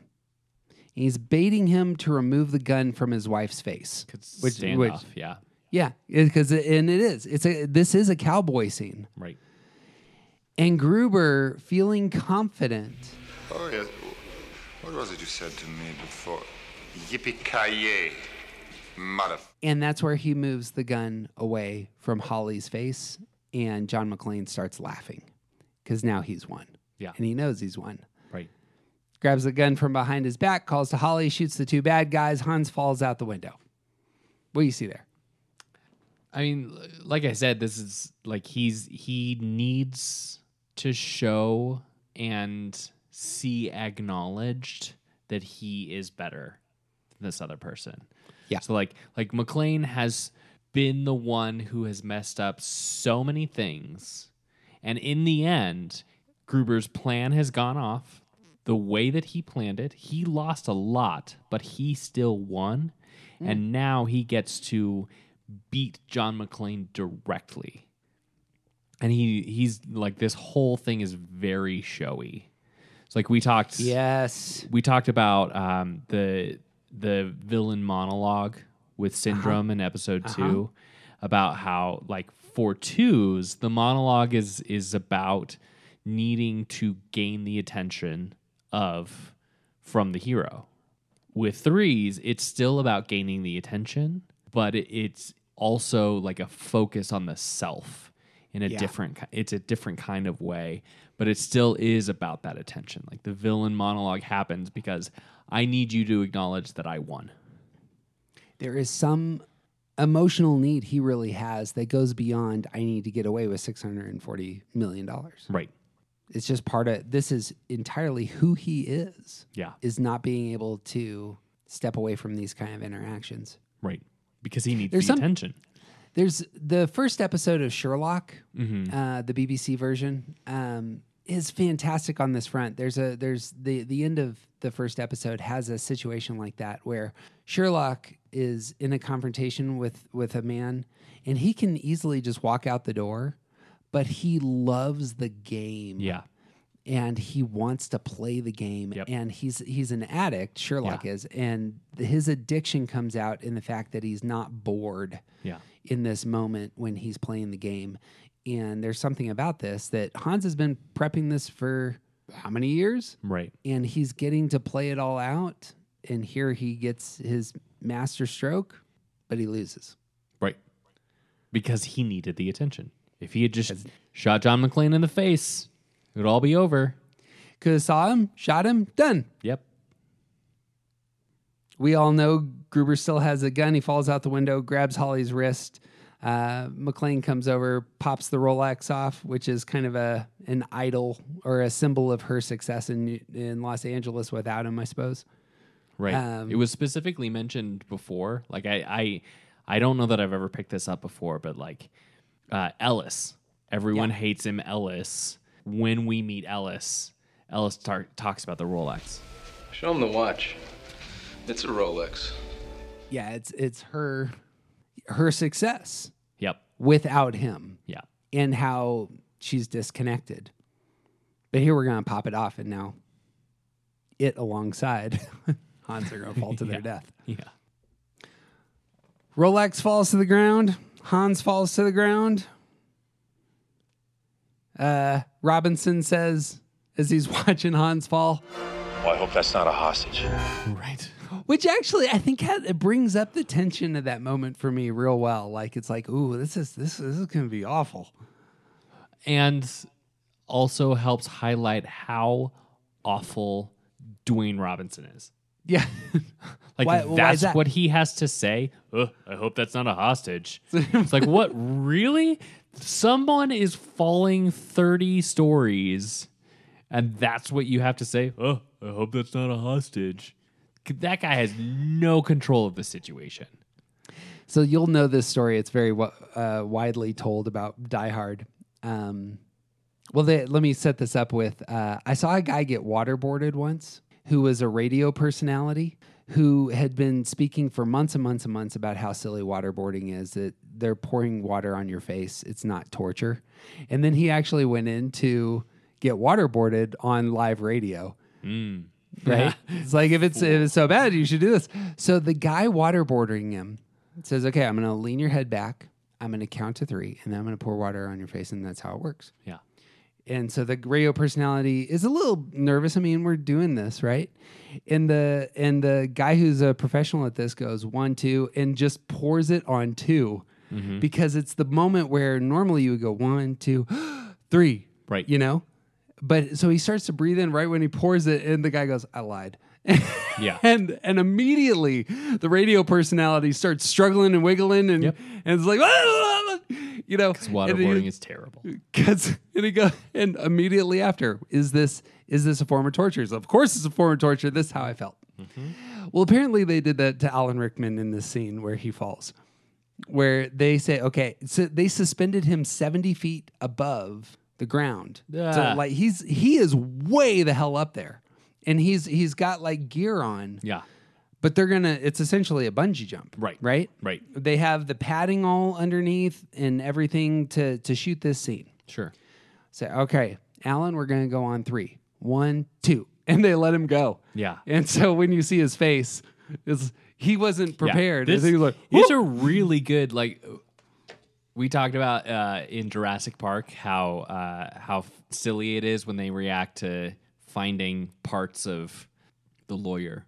Speaker 1: He's baiting him to remove the gun from his wife's face. Which,
Speaker 2: Standoff. yeah.
Speaker 1: Yeah, because and it is. It's a this is a cowboy scene.
Speaker 2: Right.
Speaker 1: And Gruber, feeling confident,
Speaker 5: Oh, yes. What was it you said to me before? Yippee-ki-yay, mother...
Speaker 1: and that's where he moves the gun away from Holly's face, and John McClane starts laughing because now he's won.
Speaker 2: Yeah.
Speaker 1: and he knows he's won.
Speaker 2: Right.
Speaker 1: Grabs the gun from behind his back, calls to Holly, shoots the two bad guys. Hans falls out the window. What do you see there?
Speaker 2: I mean, like I said, this is like he's he needs to show and see acknowledged that he is better than this other person.
Speaker 1: Yeah.
Speaker 2: So like like McClane has been the one who has messed up so many things. And in the end, Gruber's plan has gone off the way that he planned it. He lost a lot, but he still won. Mm. And now he gets to beat John McClane directly. And he he's like this whole thing is very showy. It's like we talked
Speaker 1: Yes.
Speaker 2: we talked about um, the the villain monologue with syndrome in episode 2 about how like for twos the monologue is is about needing to gain the attention of from the hero with threes it's still about gaining the attention but it, it's also like a focus on the self in a
Speaker 1: Yeah.
Speaker 2: different it's a different kind of way but it still is about that attention like the villain monologue happens because i need you to acknowledge that i won
Speaker 1: There is some emotional need he really has that goes beyond I need to get away with $640 million.
Speaker 2: right
Speaker 1: It's just part of this is entirely who he is.
Speaker 2: Yeah.
Speaker 1: Is not being able to step away from these kind of interactions.
Speaker 2: right because he needs
Speaker 1: There's
Speaker 2: the
Speaker 1: some-
Speaker 2: attention
Speaker 1: There's the first episode of Sherlock,
Speaker 2: Mhm.
Speaker 1: uh, the BBC version. Um, is fantastic on this front. There's a there's the the end of the first episode has a situation like that where Sherlock is in a confrontation with with a man and he can easily just walk out the door, but he loves the game.
Speaker 2: Yeah.
Speaker 1: And he wants to play the game and he's he's an addict, Sherlock
Speaker 2: Yeah.
Speaker 1: is, and his addiction comes out in the fact that he's not bored
Speaker 2: Yeah.
Speaker 1: in this moment when he's playing the game. And there's something about this that Hans has been prepping this for how many years?
Speaker 2: Right.
Speaker 1: And he's getting to play it all out. And here he gets his master stroke, but he loses.
Speaker 2: Right. Because he needed the attention. If he had just shot John McClane in the face, it would all be over.
Speaker 1: Could have saw him, shot him, done.
Speaker 2: Yep.
Speaker 1: We all know Gruber still has a gun. He falls out the window, grabs Holly's wrist. Uh, McClane comes over, pops the Rolex off, which is kind of a an idol or a symbol of her success in in Los Angeles without him, I suppose.
Speaker 2: Right.
Speaker 1: Um,
Speaker 2: it was specifically mentioned before. Like I, I, I don't know that I've ever picked this up before, but like uh, Ellis, everyone
Speaker 1: Yeah.
Speaker 2: hates him. Ellis. When we meet Ellis, Ellis tar- talks about the Rolex.
Speaker 6: Show him the watch. It's a Rolex.
Speaker 1: Yeah, it's it's her her success
Speaker 2: Yep.
Speaker 1: without him.
Speaker 2: Yeah.
Speaker 1: And how she's disconnected. But here we're gonna pop it off and now it alongside Hans are gonna fall to their
Speaker 2: Yeah.
Speaker 1: death.
Speaker 2: Yeah.
Speaker 1: Rolex falls to the ground. Hans falls to the ground. Uh, Robinson says as he's watching Hans fall,
Speaker 9: Well, I hope that's not a hostage.
Speaker 2: Right.
Speaker 1: which actually I think had, it brings up the tension of that moment for me real well. Like it's like, ooh, this is this this is gonna be awful.
Speaker 2: And also helps highlight how awful Dwayne Robinson is.
Speaker 1: Yeah,
Speaker 2: Like
Speaker 1: Why- why is
Speaker 2: that's
Speaker 1: that?
Speaker 2: what he has to say. Ugh, I hope that's not a hostage. it's like what really? Someone is falling thirty stories, and that's what you have to say. Oh, I hope that's not a hostage. That guy has no control of the situation.
Speaker 1: So you'll know this story. It's very uh, widely told about Die Hard. Um, well, they, let me set this up with uh, I saw a guy get waterboarded once who was a radio personality who had been speaking for months and months and months about how silly waterboarding is that they're pouring water on your face. It's not torture. And then he actually went in to get waterboarded on live radio hmm. right? it's like if it's if it's so bad, you should do this. So the guy waterboarding him says, "Okay, I'm going to lean your head back. I'm going to count to three, and then I'm going to pour water on your face, and that's how it works."
Speaker 2: Yeah.
Speaker 1: And so the radio personality is a little nervous. I mean, we're doing this, right? And the and the guy who's a professional at this goes one, two, and just pours it on 2
Speaker 2: Mm-hmm.
Speaker 1: because it's the moment where normally you would go one, two, three,
Speaker 2: Right.
Speaker 1: You know, but so he starts to breathe in right when he pours it, and the guy goes, "I lied."
Speaker 2: Yeah.
Speaker 1: and and immediately the radio personality starts struggling and wiggling, and
Speaker 2: Yep.
Speaker 1: and it's like, you know,
Speaker 2: Waterboarding is terrible.
Speaker 1: because and he go and immediately after is this is this a form of torture? Of course, it's a form of torture. This is how I felt. Well, apparently they did that to Alan Rickman in this scene where he falls, where they say, okay, so they suspended him seventy feet above the ground. So
Speaker 2: Ah.
Speaker 1: like he's he is way the hell up there, and he's he's got like gear on.
Speaker 2: Yeah.
Speaker 1: But they're gonna. It's essentially a bungee jump.
Speaker 2: Right.
Speaker 1: Right.
Speaker 2: Right.
Speaker 1: They have the padding all underneath and everything to to shoot this scene.
Speaker 2: Sure.
Speaker 1: Say, okay, Alan, we're gonna go on three. One, two. And they let him go.
Speaker 2: Yeah.
Speaker 1: And so when you see his face, is he wasn't prepared.
Speaker 2: Yeah,
Speaker 1: I think he was like,
Speaker 2: these are really good. Like we talked about uh, in Jurassic Park, how uh, how silly it is when they react to finding parts of the lawyer.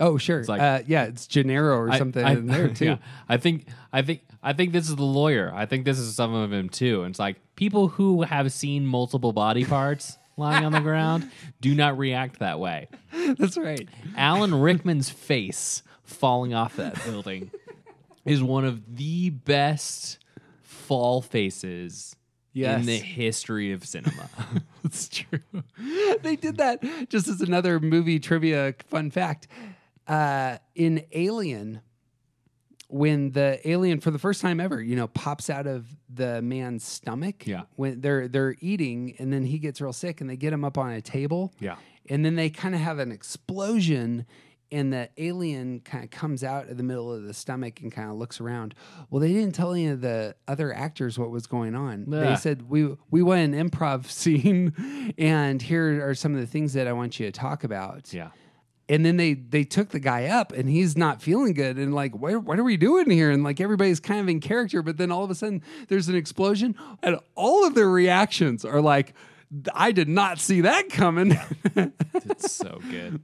Speaker 1: Oh, sure.
Speaker 2: like-
Speaker 1: uh, yeah, it's Gennaro or
Speaker 2: I-
Speaker 1: something
Speaker 2: I-
Speaker 1: in there too.
Speaker 2: yeah. I think I think I think this is the lawyer. I think this is some of him too. And it's like people who have seen multiple body parts lying on the ground do not react that way.
Speaker 1: That's right.
Speaker 2: Alan Rickman's face falling off that building is one of the best fall faces
Speaker 1: Yes.
Speaker 2: in the history of cinema.
Speaker 1: It's true. they did that just as another movie trivia fun fact. Uh, in Alien, when the alien for the first time ever, you know, pops out of the man's stomach.
Speaker 2: Yeah.
Speaker 1: When they're they're eating and then he gets real sick and they get him up on a table.
Speaker 2: Yeah.
Speaker 1: And then they kind of have an explosion and the alien kind of comes out of the middle of the stomach and kind of looks around. Well, they didn't tell any of the other actors what was going on. They said we we went an improv scene and here are some of the things that I want you to talk about.
Speaker 2: Yeah.
Speaker 1: And then they they took the guy up and he's not feeling good and like what what are we doing here and like everybody's kind of in character but then all of a sudden there's an explosion and all of their reactions are like I did not see that coming.
Speaker 2: It's so good.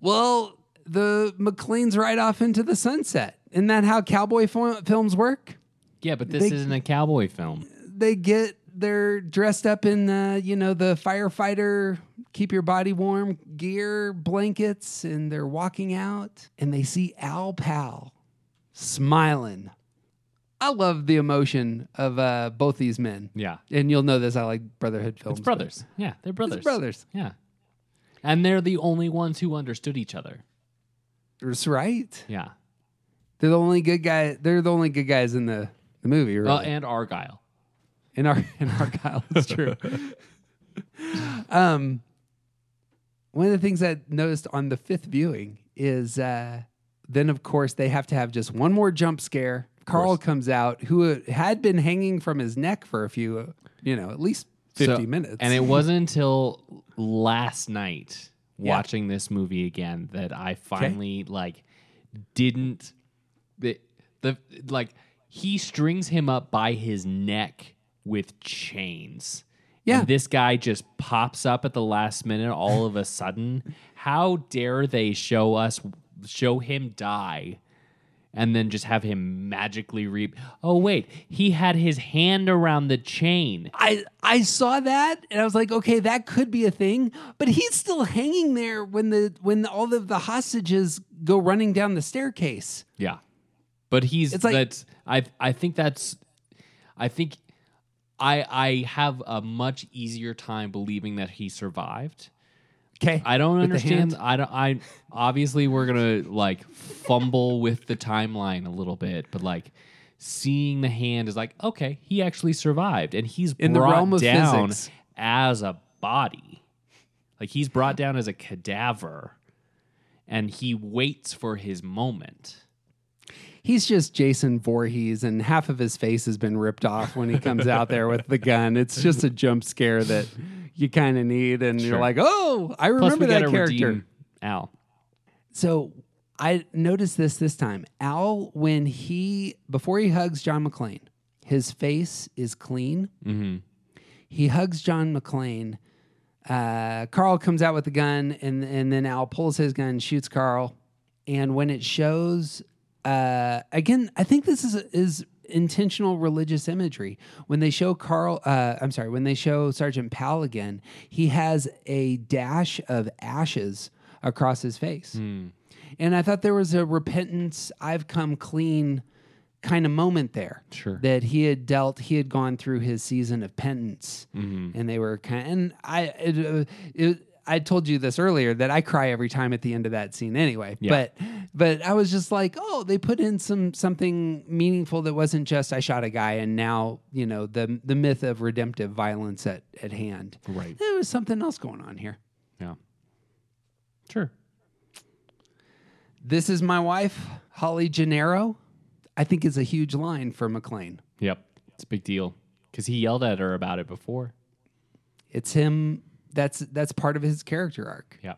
Speaker 1: Well, the McClane's right off into the sunset. Isn't that how cowboy fil- films work?
Speaker 2: Yeah, but this
Speaker 1: They-
Speaker 2: isn't a cowboy film.
Speaker 1: They get they're dressed up in uh, you know the firefighter keep your body warm gear blankets and they're walking out and they see Al Powell smiling. I love the emotion of uh, both these men.
Speaker 2: Yeah.
Speaker 1: And you'll know this. I like Brotherhood films.
Speaker 2: It's brothers. Yeah, they're brothers.
Speaker 1: brothers.
Speaker 2: Yeah. And they're the only ones who understood each other.
Speaker 1: That's right.
Speaker 2: Yeah.
Speaker 1: They're the only good guy. They're the only good guys in the, the movie. Really.
Speaker 2: Well, and Argyle.
Speaker 1: in our in Argyle. It's true. um, one of the things I noticed on the fifth viewing is uh, then of course they have to have just one more jump scare. Carl comes out, who had been hanging from his neck for a few, you know, at least fifty
Speaker 2: So-
Speaker 1: minutes,
Speaker 2: And it wasn't until last night
Speaker 1: Yeah.
Speaker 2: watching this movie again that I finally like didn't the the like he strings him up by his neck with chains.
Speaker 1: Yeah.
Speaker 2: And this guy just pops up at the last minute all of a sudden. How dare they show us show him die and then just have him magically reap. Oh wait, he had his hand around the chain.
Speaker 1: I I saw that and I was like, okay, that could be a thing, but he's still hanging there when the when all of the hostages go running down the staircase.
Speaker 2: Yeah. But he's
Speaker 1: It's like-
Speaker 2: that's I I think that's I think I I have a much easier time believing that he survived.
Speaker 1: Okay.
Speaker 2: I don't
Speaker 1: With the
Speaker 2: understand.
Speaker 1: hand?
Speaker 2: I don't I obviously we're going to like fumble with the timeline a little bit, but like seeing the hand is like, okay, he actually survived and he's
Speaker 1: In the
Speaker 2: brought
Speaker 1: realm of
Speaker 2: down
Speaker 1: physics.
Speaker 2: as a body. Like he's brought down as a cadaver and he waits for his moment.
Speaker 1: He's just Jason Voorhees, and half of his face has been ripped off when he comes out there with the gun. It's just a jump scare that you kind of need, and you're like, oh, I
Speaker 2: Plus,
Speaker 1: remember
Speaker 2: we
Speaker 1: that
Speaker 2: gotta
Speaker 1: character.
Speaker 2: redeem Al.
Speaker 1: So I noticed this this time. Al, when he before he hugs John McClane, his face is clean.
Speaker 2: Mm-hmm.
Speaker 1: He hugs John McClane. Uh, Carl comes out with a gun, and and then Al pulls his gun, shoots Carl. And when it shows, uh, again, I think this is is intentional religious imagery. When they show Carl, uh, I'm sorry, when they show Sergeant Powell again, he has a dash of ashes across his face. And I thought there was a repentance, I've come clean kind of moment there.
Speaker 2: Sure.
Speaker 1: That he had dealt, he had gone through his season of penance.
Speaker 2: Mm-hmm.
Speaker 1: And they were kind and I, it, uh, it, I told you this earlier that I cry every time at the end of that scene anyway.
Speaker 2: Yeah.
Speaker 1: But but I was just like, oh, they put in some something meaningful that wasn't just I shot a guy and now, you know, the the myth of redemptive violence at, at hand.
Speaker 2: Right.
Speaker 1: There was something else going on here.
Speaker 2: Yeah. Sure.
Speaker 1: This is my wife, Holly Gennaro. I think is a huge line for McClane.
Speaker 2: Yep. It's a big deal because he yelled at her about it before.
Speaker 1: It's him. That's that's part of his character arc,
Speaker 2: Yeah.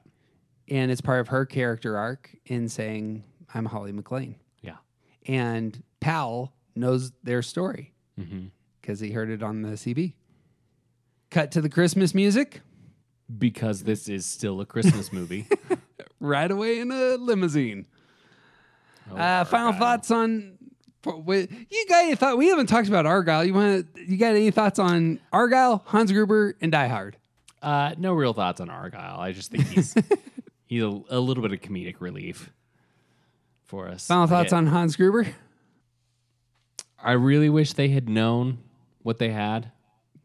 Speaker 1: and it's part of her character arc in saying, "I'm Holly McClane."
Speaker 2: Yeah.
Speaker 1: And Powell knows their story
Speaker 2: Mm-hmm.
Speaker 1: because he heard it on the CB. Cut to the Christmas music
Speaker 2: Because this is still a Christmas movie.
Speaker 1: right away in a limousine.
Speaker 2: Oh,
Speaker 1: uh, final thoughts on. You got any thought? We haven't talked about Argyle. You want? You got any thoughts on Argyle, Hans Gruber, and Die Hard?
Speaker 2: Uh, no real thoughts on Argyle. I just think he's he's a, a little bit of comedic relief for us.
Speaker 1: Final thoughts on Hans Gruber?
Speaker 2: I really wish they had known what they had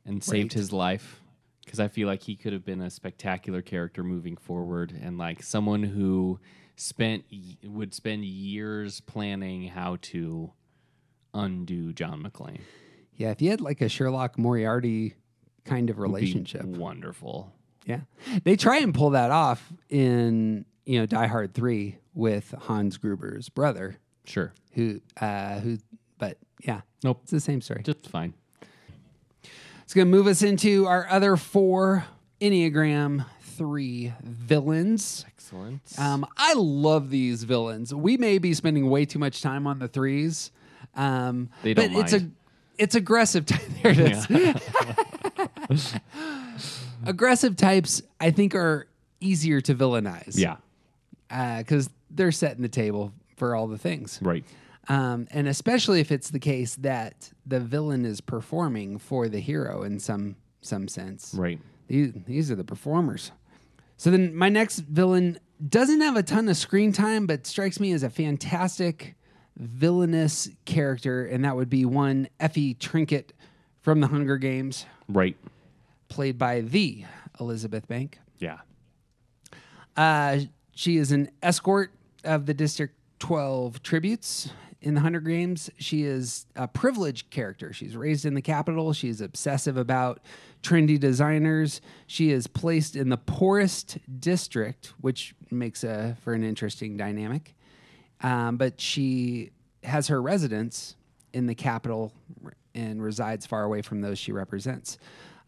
Speaker 2: and saved his life because I feel like he could have been a spectacular character moving forward and like someone who spent would spend years planning how to undo John McClane.
Speaker 1: Yeah, if you had like a Sherlock Moriarty kind of relationship.
Speaker 2: wonderful.
Speaker 1: Yeah. They try and pull that off in, you know, Die Hard 3 with Hans Gruber's brother.
Speaker 2: Sure.
Speaker 1: Who uh who but yeah.
Speaker 2: Nope.
Speaker 1: It's the same story.
Speaker 2: Just fine.
Speaker 1: It's going to move us into our other four Enneagram 3 villains.
Speaker 2: Excellent.
Speaker 1: Um, I love these villains. We may be spending way too much time on the threes. Um,
Speaker 2: They don't
Speaker 1: it's a
Speaker 2: mind.
Speaker 1: it's aggressive. There it is. aggressive types, I think, are easier to villainize.
Speaker 2: Yeah.
Speaker 1: because they're setting the table for all the things.
Speaker 2: Right.
Speaker 1: Um, and especially if it's the case that the villain is performing for the hero in some some sense.
Speaker 2: Right.
Speaker 1: These these are the performers. So then my next villain doesn't have a ton of screen time, but strikes me as a fantastic villainous character, and that would be one Effie Trinket from the Hunger Games,
Speaker 2: Right.
Speaker 1: Played by the Elizabeth Bank.
Speaker 2: Yeah.
Speaker 1: Uh, she is an escort of the District 12 tributes in the Hunger Games. She is a privileged character. She's raised in the Capitol. She's obsessive about trendy designers. She is placed in the poorest district, which makes a, for an interesting dynamic. Um, but she has her residence in the Capitol and resides far away from those she represents.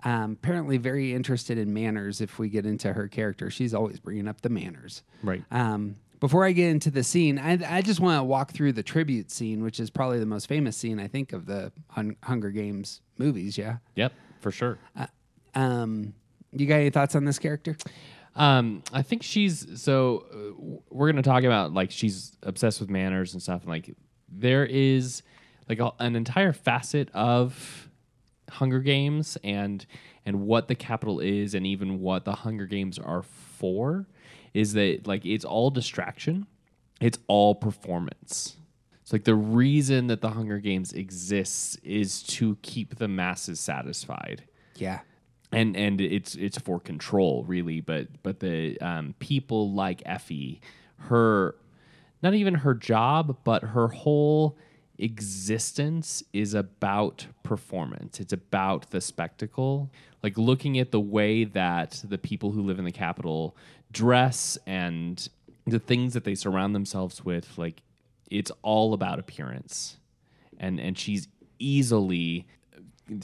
Speaker 1: Um, apparently, very interested in manners. If we get into her character, she's always bringing up the manners.
Speaker 2: Right.
Speaker 1: Um, before I get into the scene, I, I just want to walk through the tribute scene, which is probably the most famous scene I think of the Hun- Hunger Games movies. Yeah.
Speaker 2: Yep. For sure.
Speaker 1: Uh, um, you got any thoughts on this character?
Speaker 2: Um, I think she's so. Uh, w- we're gonna talk about like she's obsessed with manners and stuff, and like there is like a, an entire facet of Hunger Games and and what the Capitol is, and even what the Hunger Games are for, is that like it's all distraction, it's all performance. It's like the reason that the Hunger Games exists is to keep the masses satisfied
Speaker 1: Yeah.
Speaker 2: and and it's it's for control really but but the um, people like effie her not even her job but her whole existence is about performance. It's about the spectacle. Like looking at the way that the people who live in the Capitol dress and the things that they surround themselves with like it's all about appearance. And and she's easily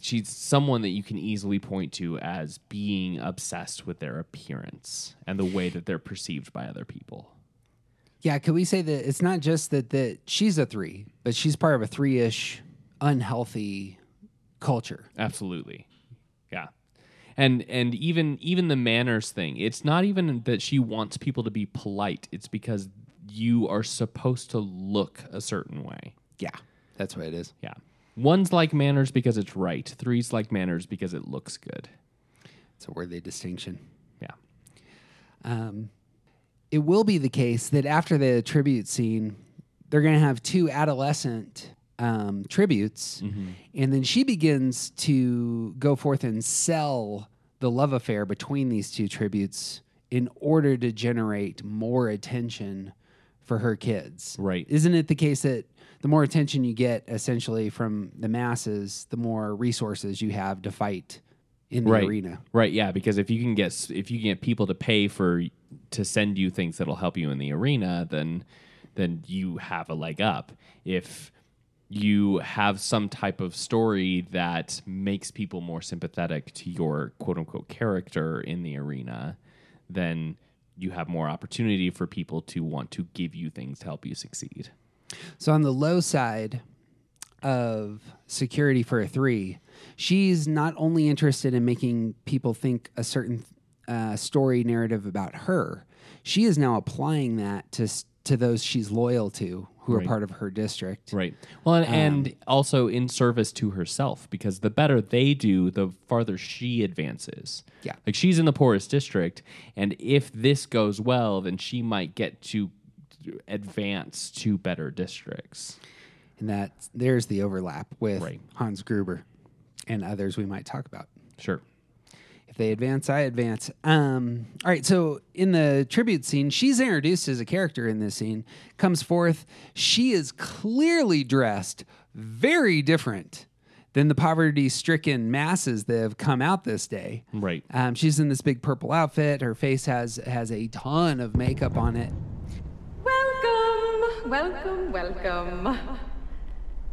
Speaker 2: she's someone that you can easily point to as being obsessed with their appearance and the way that they're perceived by other people.
Speaker 1: Yeah, could we say that it's not just that that she's a three, but she's part of a three-ish unhealthy culture.
Speaker 2: Absolutely. Yeah. And and even even the manners thing, it's not even that she wants people to be polite. It's because you are supposed to look a certain way.
Speaker 1: Yeah, that's what it is.
Speaker 2: Yeah. One's like manners because it's right. Three's like manners because it looks good.
Speaker 1: It's a worthy distinction.
Speaker 2: Yeah.
Speaker 1: Um, it will be the case that after the tribute scene, they're going to have two adolescent um, tributes, and then she begins to go forth and sell the love affair between these two tributes in order to generate more attention for her kids.
Speaker 2: Right.
Speaker 1: Isn't it the case that the more attention you get essentially from the masses, the more resources you have to fight in the
Speaker 2: right.
Speaker 1: arena?
Speaker 2: Right, yeah, because if you can get if you can get people to pay for to send you things that'll help you in the arena, then then you have a leg up. If you have some type of story that makes people more sympathetic to your quote unquote character in the arena, then you have more opportunity for people to want to give you things to help you succeed.
Speaker 1: So on the low side of security for a three, she's not only interested in making people think a certain uh, story narrative about her, she is now applying that to to those she's loyal to, who are part of her district.
Speaker 2: Right. Well, and,
Speaker 1: Um,
Speaker 2: and also in service to herself, because the better they do, the farther she advances.
Speaker 1: Yeah.
Speaker 2: Like she's in the poorest district, and if this goes well, then she might get to advance to better districts.
Speaker 1: And that there's the overlap with
Speaker 2: Right.
Speaker 1: Hans Gruber and others we might talk about.
Speaker 2: Sure.
Speaker 1: If they advance, I advance. Um, all right, so in the tribute scene, she's introduced as a character in this scene, comes forth. She is clearly dressed very different than the poverty stricken masses that have come out this day.
Speaker 2: Right.
Speaker 1: Um, she's in this big purple outfit. Her face has has a ton of makeup on it.
Speaker 12: Welcome, welcome, welcome.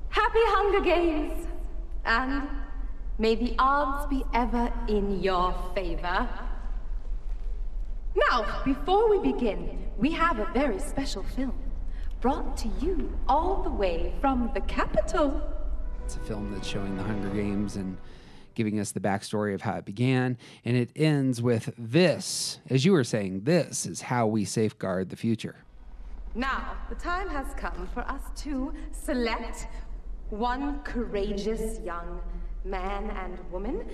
Speaker 12: Happy Hunger Games. And may the odds be ever in your favor. Now, before we begin, we have a very special film brought to you all the way from the Capitol.
Speaker 1: It's a film that's showing the Hunger Games and giving us the backstory of how it began. And it ends with this, as you were saying, this is how we safeguard the future.
Speaker 12: Now, the time has come for us to select one courageous young man and woman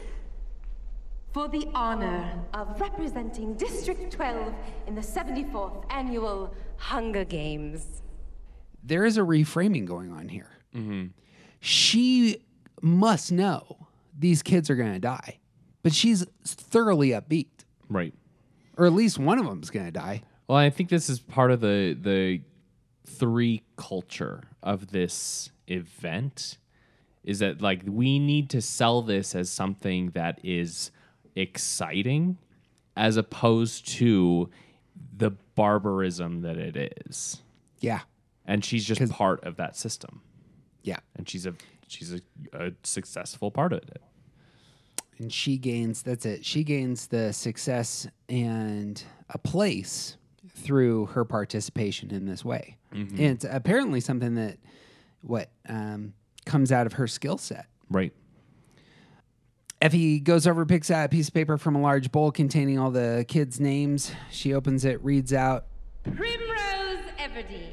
Speaker 12: for the honor of representing District 12 in the 74th Annual Hunger Games.
Speaker 1: There is a reframing going on here. Mm-hmm. She must know these kids are going to die, but she's thoroughly upbeat,
Speaker 2: Right.
Speaker 1: or at least one of them's going to die.
Speaker 2: Well, I think this is part of the the three culture of this event is that like we need to sell this as something that is exciting as opposed to the barbarism that it is.
Speaker 1: Yeah.
Speaker 2: And she's just part of that system.
Speaker 1: Yeah.
Speaker 2: And she's a she's a, a successful part of it.
Speaker 1: and she gains that's it she gains the success and a place through her participation in this way
Speaker 2: Mhm.
Speaker 1: and it's apparently something that what um, comes out of her skill set
Speaker 2: Right.
Speaker 1: effie goes over picks out a piece of paper from a large bowl containing all the kids names she opens it reads out
Speaker 12: Primrose Everdeen.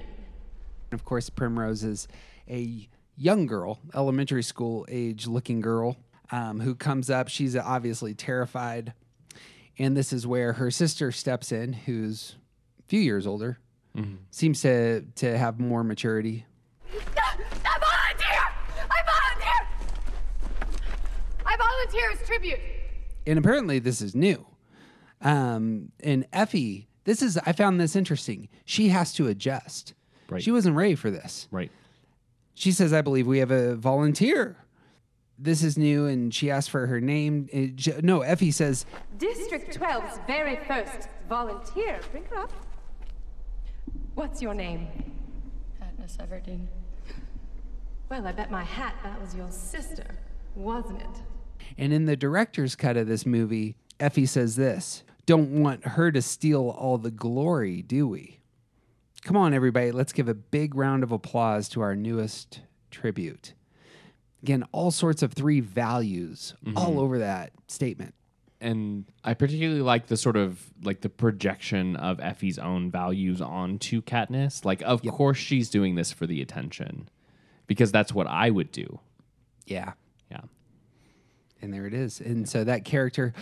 Speaker 1: And of course primrose is a young girl elementary school age looking girl um, who comes up she's obviously terrified and this is where her sister steps in who's a few years older
Speaker 2: Mhm.
Speaker 1: seems to to have more maturity
Speaker 13: I volunteer! I volunteer! I volunteer as tribute.
Speaker 1: and apparently this is new um, and effie this is i found this interesting she has to adjust
Speaker 2: Right.
Speaker 1: she wasn't ready for this
Speaker 2: Right.
Speaker 1: She says, I believe we have a volunteer. This is new, and she asks for her name. Uh, No, Effie says,
Speaker 12: District 12's very first volunteer. Bring her up. What's your name?
Speaker 13: Katniss Everdeen.
Speaker 12: Well, I bet my hat that was your sister, wasn't it?
Speaker 1: And in the director's cut of this movie, Effie says this Don't want her to steal all the glory, do we? Come on, everybody, let's give a big round of applause to our newest tribute. Again, all sorts of three values all
Speaker 2: Mhm.
Speaker 1: over that statement.
Speaker 2: and I particularly like the sort of like the projection of Effie's own values onto Katniss. Like, of course, she's doing this for the attention because that's what I would do.
Speaker 1: Yeah.
Speaker 2: Yeah.
Speaker 1: And there it is. And so that character,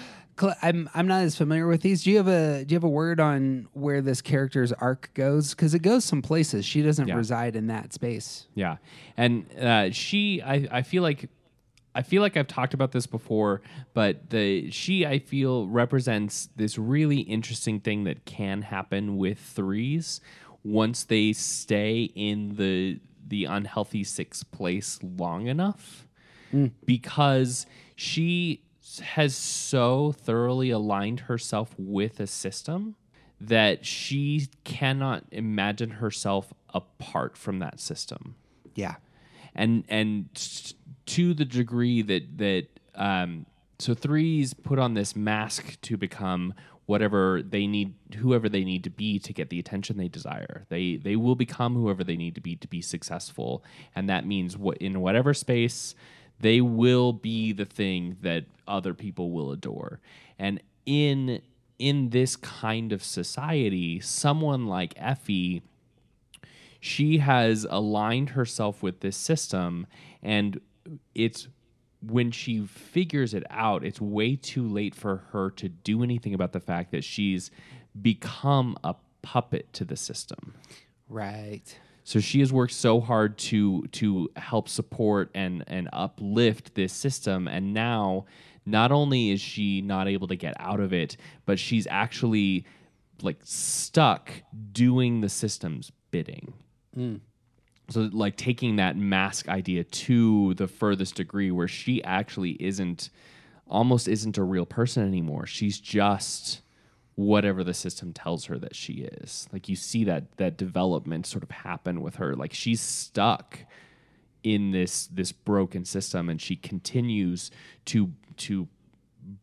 Speaker 1: I'm I'm not as familiar with these. Do you have a do you have a word on where this character's arc goes? Because it goes some places. She doesn't
Speaker 2: Yeah.
Speaker 1: reside in that space.
Speaker 2: Yeah, and uh, she, I, I feel like, I feel like I've talked about this before, but the she, I feel represents this really interesting thing that can happen with threes once they stay in the the unhealthy sixth place long enough,
Speaker 1: Mm.
Speaker 2: because she has so thoroughly aligned herself with a system that she cannot imagine herself apart from that system.
Speaker 1: Yeah.
Speaker 2: and and to the degree that that um so threes put on this mask to become whatever they need whoever they need to be to get the attention they desire. They they will become whoever they need to be to be successful. And that means what in whatever space they will be the thing that other people will adore and in in this kind of society someone like effie she has aligned herself with this system and it's when she figures it out it's way too late for her to do anything about the fact that she's become a puppet to the system
Speaker 1: Right.
Speaker 2: So she has worked so hard to to help support and and uplift this system and now not only is she not able to get out of it, but she's actually like stuck doing the system's bidding.
Speaker 1: Mm.
Speaker 2: So like taking that mask idea to the furthest degree where she actually isn't almost isn't a real person anymore. She's just whatever the system tells her that she is. Like you see that that development sort of happen with her. Like she's stuck in this this broken system and she continues to to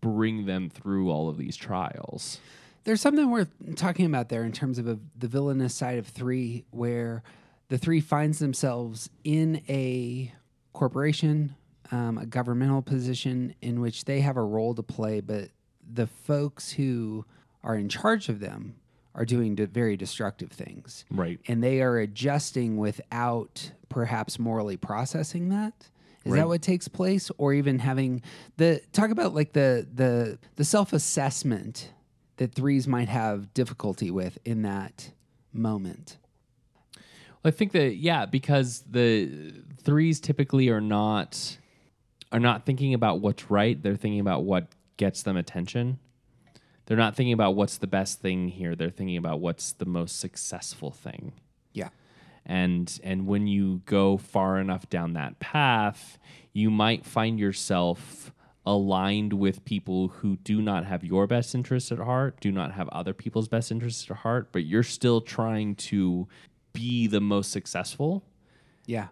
Speaker 2: bring them through all of these trials.
Speaker 1: There's something worth talking about there in terms of a, the villainous side of three, where the three finds themselves in a corporation, um, a governmental position in which they have a role to play, but the folks who are in charge of them are doing very destructive things.
Speaker 2: Right.
Speaker 1: And they are adjusting without perhaps morally processing that. Is
Speaker 2: Right.
Speaker 1: that what takes place, or even having the talk about like the the the self assessment that threes might have difficulty with in that moment?
Speaker 2: I think that yeah, because the threes typically are not are not thinking about what's right. They're thinking about what gets them attention. They're not thinking about what's the best thing here. They're thinking about what's the most successful thing.
Speaker 1: Yeah.
Speaker 2: And and when you go far enough down that path, you might find yourself aligned with people who do not have your best interests at heart, do not have other people's best interests at heart, but you're still trying to be the most successful
Speaker 1: Yeah.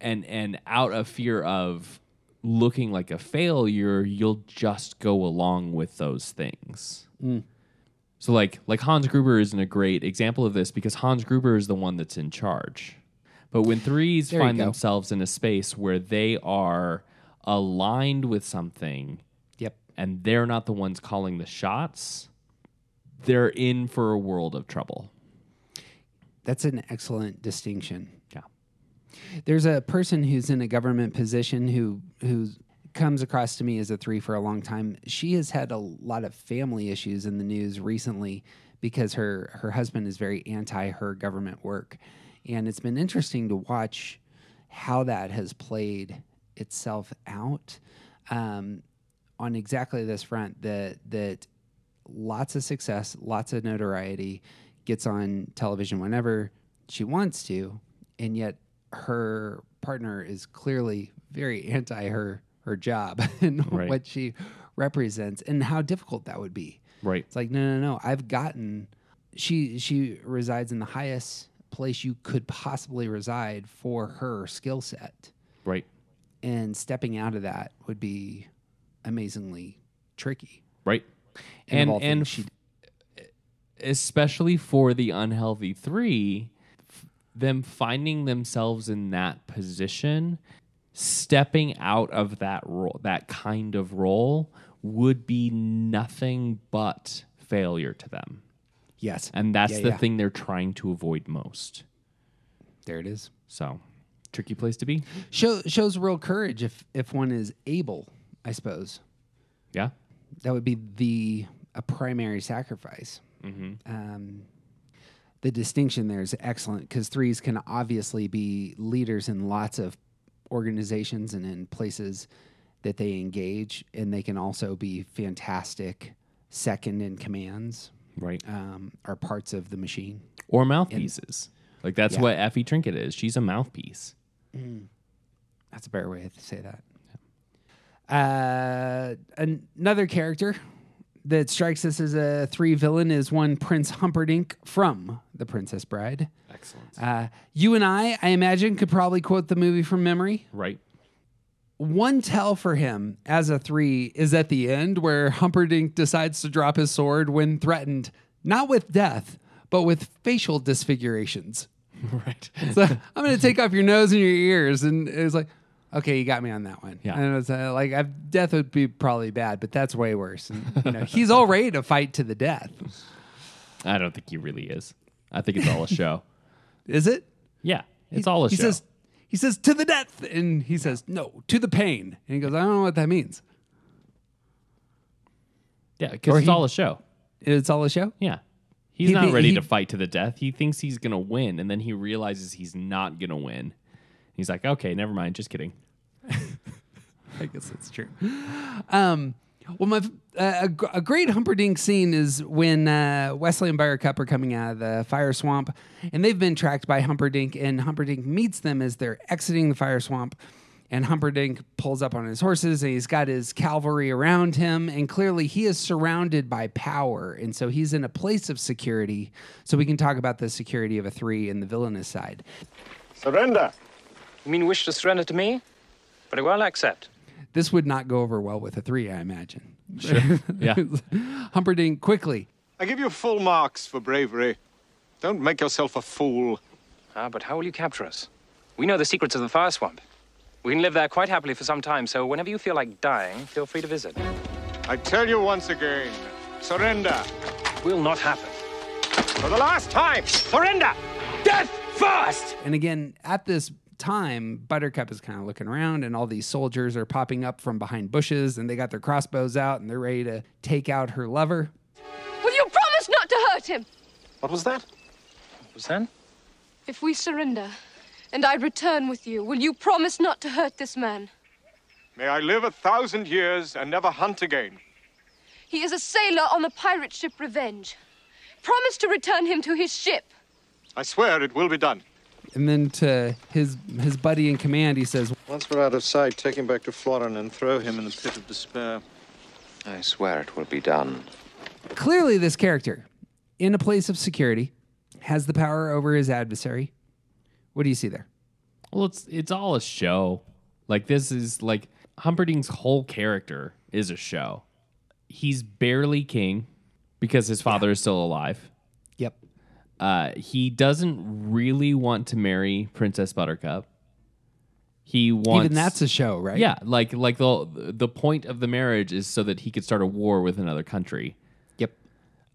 Speaker 2: and and out of fear of looking like a failure, you'll just go along with those things.
Speaker 1: Mm.
Speaker 2: So like like Hans Gruber isn't a great example of this because Hans Gruber is the one that's in charge. But when threes
Speaker 1: There
Speaker 2: find themselves in a space where they are aligned with something,
Speaker 1: Yep.
Speaker 2: and they're not the ones calling the shots, they're in for a world of trouble.
Speaker 1: That's an excellent distinction. There's a person who's in a government position who who comes across to me as a three for a long time. She has had a lot of family issues in the news recently because her her husband is very anti her government work, and it's been interesting to watch how that has played itself out um, on exactly this front. That that lots of success, lots of notoriety, gets on television whenever she wants to, and yet her partner is clearly very anti her her job and
Speaker 2: Right.
Speaker 1: what she represents and how difficult that would be.
Speaker 2: Right.
Speaker 1: It's like no no no, I've gotten she she resides in the highest place you could possibly reside for her skill set.
Speaker 2: Right.
Speaker 1: And stepping out of that would be amazingly tricky.
Speaker 2: Right.
Speaker 1: And
Speaker 2: And and f- especially for the unhealthy three, f- them finding themselves in that position, stepping out of that role, that kind of role, would be nothing but failure to them.
Speaker 1: Yes.
Speaker 2: And that's
Speaker 1: Yeah,
Speaker 2: the
Speaker 1: yeah.
Speaker 2: thing they're trying to avoid most.
Speaker 1: There it is.
Speaker 2: So, tricky place to be.
Speaker 1: Show, shows real courage if if one is able, I suppose.
Speaker 2: Yeah.
Speaker 1: That would be the a primary sacrifice.
Speaker 2: Mhm.
Speaker 1: Um, the distinction there is excellent because threes can obviously be leaders in lots of organizations and in places that they engage, and they can also be fantastic second in commands.
Speaker 2: Right.
Speaker 1: Um, are parts of the machine.
Speaker 2: Or mouthpieces. like that's
Speaker 1: Yeah.
Speaker 2: what Effie Trinket is. She's a mouthpiece.
Speaker 1: Mm. That's a better way to say that. Uh, an- another character that strikes us as a three villain is one Prince Humperdinck from The Princess Bride.
Speaker 2: Excellent.
Speaker 1: Uh, you and I, I imagine, could probably quote the movie from memory.
Speaker 2: Right.
Speaker 1: One tell for him as a three is at the end where Humperdinck decides to drop his sword when threatened, not with death, but with facial disfigurations.
Speaker 2: Right.
Speaker 1: So I'm going to take off your nose and your ears. And it's like, okay, you got me on that one.
Speaker 2: Yeah.
Speaker 1: And it's uh, like, I've, death would be probably bad, but that's way worse. And, you know, he's all ready to fight to the death.
Speaker 2: I don't think he really is. I think it's all a show.
Speaker 1: Is it?
Speaker 2: Yeah, it's
Speaker 1: He-
Speaker 2: all a
Speaker 1: he
Speaker 2: show.
Speaker 1: Says, he says, to the death. And he says, no, to the pain. And he goes, I don't know what that means.
Speaker 2: yeah, because it's
Speaker 1: he-
Speaker 2: all a show.
Speaker 1: It's all a show?
Speaker 2: Yeah. He's
Speaker 1: He
Speaker 2: not ready
Speaker 1: he-
Speaker 2: to fight to the death. He thinks he's going to win, and then he realizes he's not going to win. He's like, okay, never mind. Just kidding.
Speaker 1: I guess that's true. Um, well, my uh, a, a great Humperdinck scene is when uh, Westley and Buttercup are coming out of the fire swamp, and they've been tracked by Humperdinck, and Humperdinck meets them as they're exiting the fire swamp. And Humperdinck pulls up on his horses, and he's got his cavalry around him, and clearly he is surrounded by power, and so he's in a place of security. So we can talk about the security of a three and the villainous side.
Speaker 14: Surrender. You mean wish to surrender to me? Very well, I accept.
Speaker 1: This would not go over well with a three, I imagine.
Speaker 2: Sure. Yeah.
Speaker 1: Humperdinck quickly.
Speaker 15: I give you full marks for bravery. Don't make yourself a fool.
Speaker 14: Ah, but how will you capture us? We know the secrets of the fire swamp. We can live there quite happily for some time, so whenever you feel like dying, feel free to visit.
Speaker 15: I tell you once again, surrender.
Speaker 14: Will not happen.
Speaker 15: For the last time, surrender!
Speaker 14: Death first!
Speaker 1: And again, at this time, Buttercup is kind of looking around, and all these soldiers are popping up from behind bushes, and they got their crossbows out, and they're ready to take out her lover.
Speaker 13: Will you promise not to hurt him?
Speaker 15: What was that?
Speaker 14: What was that?
Speaker 13: If we surrender, and I return with you, will you promise not to hurt this man?
Speaker 15: May I live a thousand years and never hunt again.
Speaker 13: He is a sailor on the pirate ship Revenge. Promise to return him to his ship.
Speaker 15: I swear it will be done.
Speaker 1: And then to his his buddy in command, he says,
Speaker 16: Once we're out of sight, take him back to Florin and throw him in the pit of despair.
Speaker 17: I swear it will be done.
Speaker 1: clearly this character, in a place of security, has the power over his adversary. What do you see there?
Speaker 2: Well, it's it's all a show. Like this is like Humperdinck's whole character is a show. He's barely king because his father is still alive. Uh, he doesn't really want to marry Princess Buttercup. He wants
Speaker 1: Even that's a show, right?
Speaker 2: Yeah, like like the the point of the marriage is so that he could start a war with another country.
Speaker 1: Yep.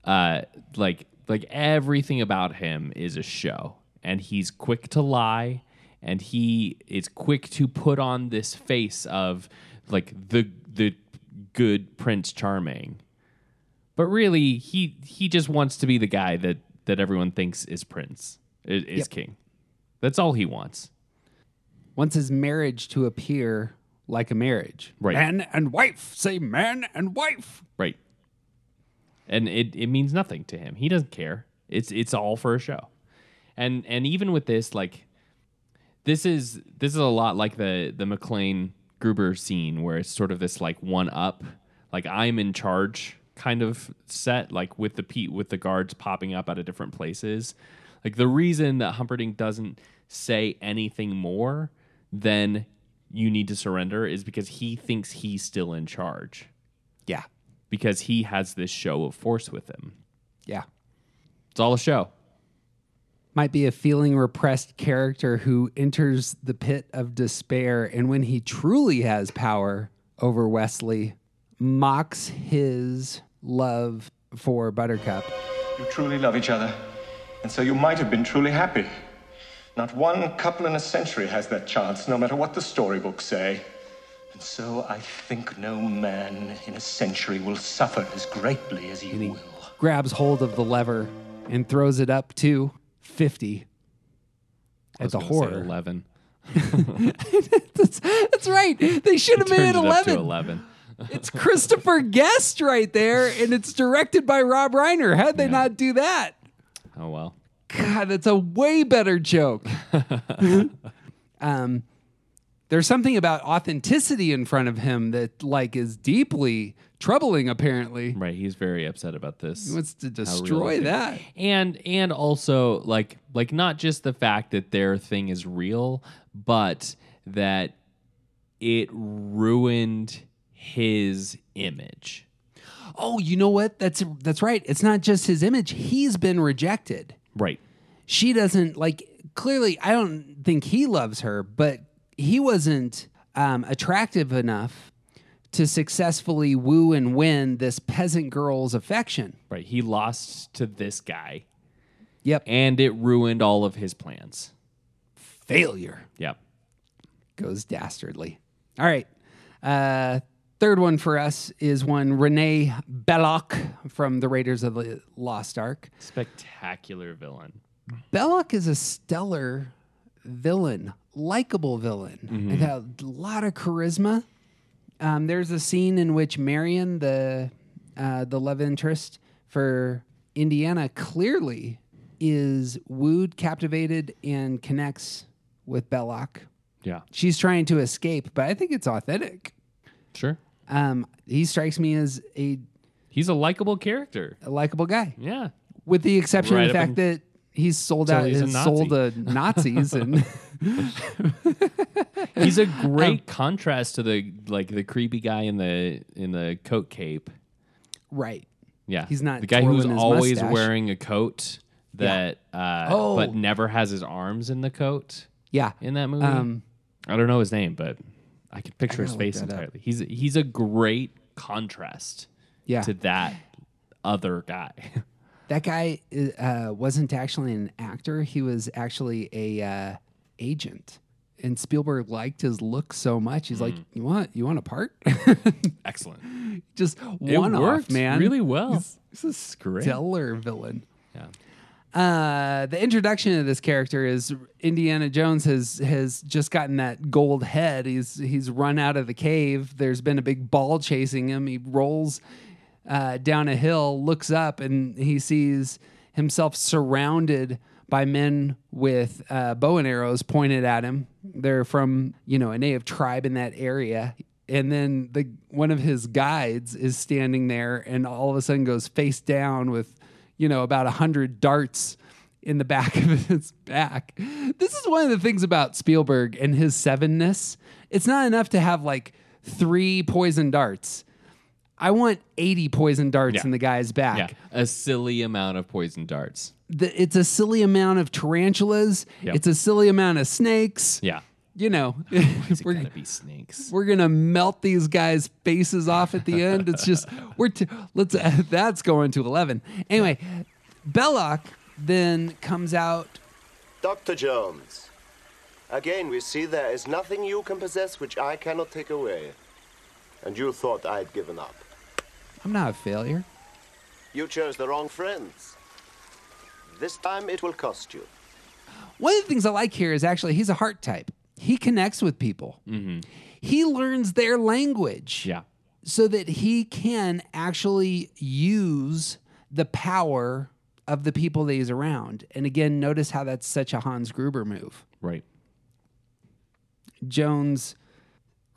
Speaker 2: Uh, like like everything about him is a show, and he's quick to lie, and he is quick to put on this face of like the the good Prince Charming, but really he he just wants to be the guy that that everyone thinks is Prince is, is
Speaker 1: Yep.
Speaker 2: king. That's all he wants.
Speaker 1: Wants his marriage to appear like a marriage.
Speaker 2: Right.
Speaker 1: Man and wife. Say man and wife.
Speaker 2: Right. And it, it means nothing to him. He doesn't care. It's it's all for a show. And and even with this, like this is this is a lot like the the McClane Gruber scene where it's sort of this like one up, like I'm in charge kind of set, like with the Pete with the guards popping up out of different places. Like the reason that Humperdinck doesn't say anything more than you need to surrender is because he thinks he's still in charge
Speaker 1: Yeah.
Speaker 2: because he has this show of force with him.
Speaker 1: Yeah.
Speaker 2: It's all a show.
Speaker 1: Might be a feeling repressed character who enters the pit of despair and when he truly has power over Westley, mocks his love for Buttercup.
Speaker 18: You truly love each other, and so you might have been truly happy. Not one couple in a century has that chance, no matter what the storybooks say. And so I think no man in a century will suffer as greatly as you will.
Speaker 1: grabs hold of the lever and throws it up to 50
Speaker 2: I a
Speaker 1: at
Speaker 2: say
Speaker 1: horror.
Speaker 2: 11.
Speaker 1: that's, that's right. They should have made it
Speaker 2: Turned it up to
Speaker 1: 11.
Speaker 2: 11.
Speaker 1: it's Christopher Guest right there, and it's directed by Rob Reiner. How'd they not do that?
Speaker 2: Oh well.
Speaker 1: God, that's a way better joke. um, there's something about authenticity in front of him that like is deeply troubling. Apparently,
Speaker 2: Right, he's very upset about this.
Speaker 1: He wants to destroy
Speaker 2: real it is.
Speaker 1: that.
Speaker 2: And and also like like not just the fact that their thing is real, but that it ruined his image.
Speaker 1: Oh, you know what? That's that's right. It's not just his image. He's been rejected.
Speaker 2: Right.
Speaker 1: She doesn't like clearly I don't think he loves her, but he wasn't um, attractive enough to successfully woo and win this peasant girl's affection.
Speaker 2: Right. He lost to this guy.
Speaker 1: Yep.
Speaker 2: And it ruined all of his plans.
Speaker 1: Failure.
Speaker 2: Yep.
Speaker 1: Goes dastardly. All right. Uh, third one for us is one Renee Belloq from the Raiders of the Lost Ark.
Speaker 2: Spectacular villain.
Speaker 1: Belloq is a stellar villain, likable villain,
Speaker 2: Mhm.
Speaker 1: and had a lot of charisma. Um, there's a scene in which Marion, the uh, the love interest for Indiana, clearly is wooed, captivated, and connects with Belloq.
Speaker 2: Yeah.
Speaker 1: She's trying to escape, but I think it's authentic.
Speaker 2: Sure.
Speaker 1: Um, he strikes me as a
Speaker 2: He's a likable character.
Speaker 1: a likable guy,
Speaker 2: Yeah.
Speaker 1: with the exception
Speaker 2: Right
Speaker 1: of the
Speaker 2: up
Speaker 1: fact that he's sold
Speaker 2: till
Speaker 1: out,
Speaker 2: he's a
Speaker 1: is sold to Nazis, and
Speaker 2: He's a
Speaker 1: Um,
Speaker 2: great contrast to the like the creepy guy in the in the coat cape.
Speaker 1: right.
Speaker 2: Yeah.
Speaker 1: He's not
Speaker 2: the guy who's
Speaker 1: his
Speaker 2: always
Speaker 1: mustache.
Speaker 2: wearing a coat that uh
Speaker 1: Oh.
Speaker 2: but never has his arms in the coat.
Speaker 1: Yeah.
Speaker 2: In that movie.
Speaker 1: Um,
Speaker 2: I don't know his name, but I can picture his face
Speaker 1: that up.
Speaker 2: entirely. He's he's a great contrast
Speaker 1: Yeah.
Speaker 2: to that other guy.
Speaker 1: That guy uh, wasn't actually an actor. He was actually a uh, agent. And Spielberg liked his look so much. He's like,
Speaker 2: Mm.
Speaker 1: "You want you want a part?"
Speaker 2: Excellent.
Speaker 1: Just
Speaker 2: It
Speaker 1: one off, man.
Speaker 2: really well.
Speaker 1: He's, he's a
Speaker 2: Great.
Speaker 1: stellar villain.
Speaker 2: Yeah.
Speaker 1: Uh, the introduction of this character is Indiana Jones has has just gotten that gold head. He's he's run out of the cave. There's been a big ball chasing him. He rolls uh, down a hill, looks up, and he sees himself surrounded by men with uh, bow and arrows pointed at him. They're from you know a native tribe in that area. And then the one of his guides is standing there, and all of a sudden goes face down with you know, about a hundred darts in the back of his back. This is one of the things about Spielberg and his sevenness. It's not enough to have like three poison darts. I want 80 poison darts
Speaker 2: Yeah.
Speaker 1: in the guy's back.
Speaker 2: Yeah. A silly amount of poison darts.
Speaker 1: The, it's a silly amount of tarantulas.
Speaker 2: Yep.
Speaker 1: It's a silly amount of snakes.
Speaker 2: Yeah.
Speaker 1: You know,
Speaker 2: We're gonna be snakes.
Speaker 1: we're gonna melt these guys' faces off at the end. It's just we're t- let's uh, that's going to eleven. Anyway, Belloq then comes out.
Speaker 19: Dr. Jones, again we see there is nothing you can possess which I cannot take away. And you thought I'd given up.
Speaker 1: I'm not a failure.
Speaker 19: You chose the wrong friends. This time it will cost you.
Speaker 1: One of the things I like here is actually he's a heart type. He connects with people. Mm-hmm. He learns their language.
Speaker 2: Yeah.
Speaker 1: So that he can actually use the power of the people that he's around. And again, notice how that's such a Hans Gruber move.
Speaker 2: Right.
Speaker 1: Jones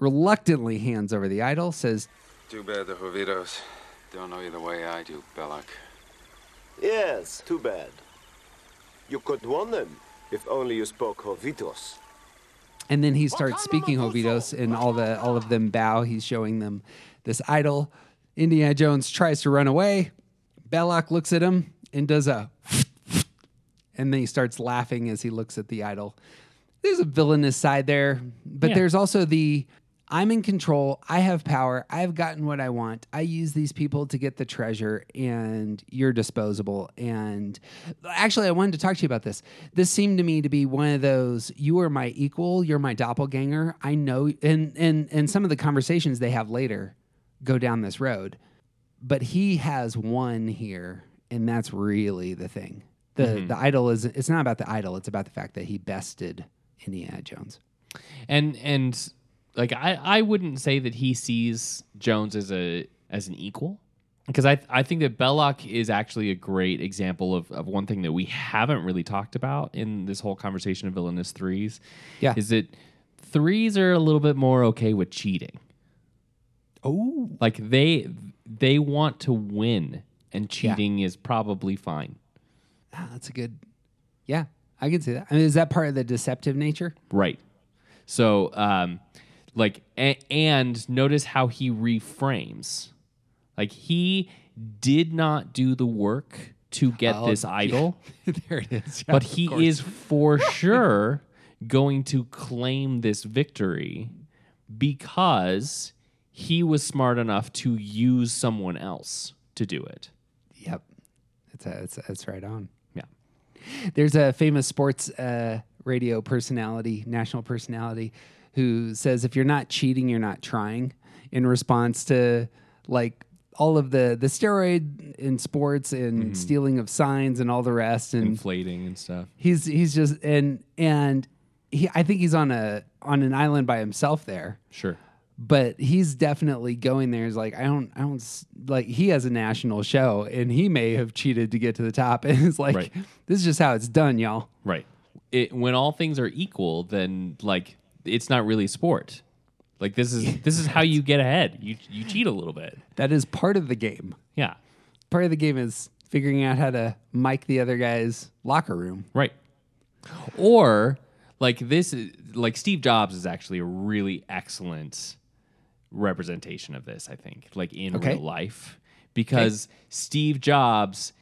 Speaker 1: reluctantly hands over the idol, says,
Speaker 17: Too bad the Hovitos don't know you the way I do, Belloq.
Speaker 19: Yes, too bad. You could warn them if only you spoke Hovitos.
Speaker 1: And then he starts speaking Hovitos, and all the all of them bow. He's showing them this idol. Indiana Jones tries to run away. Belloq looks at him and does a, and then he starts laughing as he looks at the idol. There's a villainous side there, but
Speaker 2: Yeah.
Speaker 1: there's also the I'm in control. I have power. I've gotten what I want. I use these people to get the treasure, and you're disposable. And actually, I wanted to talk to you about this. This seemed to me to be one of those you are my equal, you're my doppelganger. I know, and and and some of the conversations they have later go down this road, but he has one here, and that's really the thing. The
Speaker 2: Mhm.
Speaker 1: the idol is it's not about the idol. It's about the fact that he bested Indiana Jones.
Speaker 2: and and like I I wouldn't say that he sees Jones as a as an equal because I I think that Belloq is actually a great example of of one thing that we haven't really talked about in this whole conversation of villainous threes.
Speaker 1: Yeah.
Speaker 2: is that threes are a little bit more okay with cheating.
Speaker 1: Oh,
Speaker 2: like they they want to win, and cheating is probably fine.
Speaker 1: Ah, that's a good. Yeah, I can see that. I mean, is that part of the deceptive nature?
Speaker 2: Right. So, um, like, a- and notice how he reframes. Like, he did not do the work to get
Speaker 1: Oh,
Speaker 2: this
Speaker 1: yeah.
Speaker 2: idol.
Speaker 1: there it is. Yeah,
Speaker 2: but he is for sure going to claim this victory because he was smart enough to use someone else to do it.
Speaker 1: Yep, that's that's that's right on.
Speaker 2: Yeah.
Speaker 1: There's a famous sports uh, radio personality, national personality, who says if you're not cheating, you're not trying. In response to like all of the the steroid in sports and mm-hmm. stealing of signs and all the rest and
Speaker 2: Inflating and stuff.
Speaker 1: he's he's just and and he I think he's on a on an island by himself there.
Speaker 2: Sure.
Speaker 1: but he's definitely going there. He's like I don't, I don't like. He has a national show, and he may have cheated to get to the top. And it's like
Speaker 2: Right.
Speaker 1: this is just how it's done, y'all.
Speaker 2: Right. It, when all things are equal, then like it's not really sport. Like this is this is how you get ahead. You you cheat a little bit.
Speaker 1: That is part of the game.
Speaker 2: Yeah.
Speaker 1: Part of the game is figuring out how to mic the other guy's locker room.
Speaker 2: Right. Or like this is like Steve Jobs is actually a really excellent representation of this, I think, like in
Speaker 1: Okay.
Speaker 2: real life. Because Steve Jobs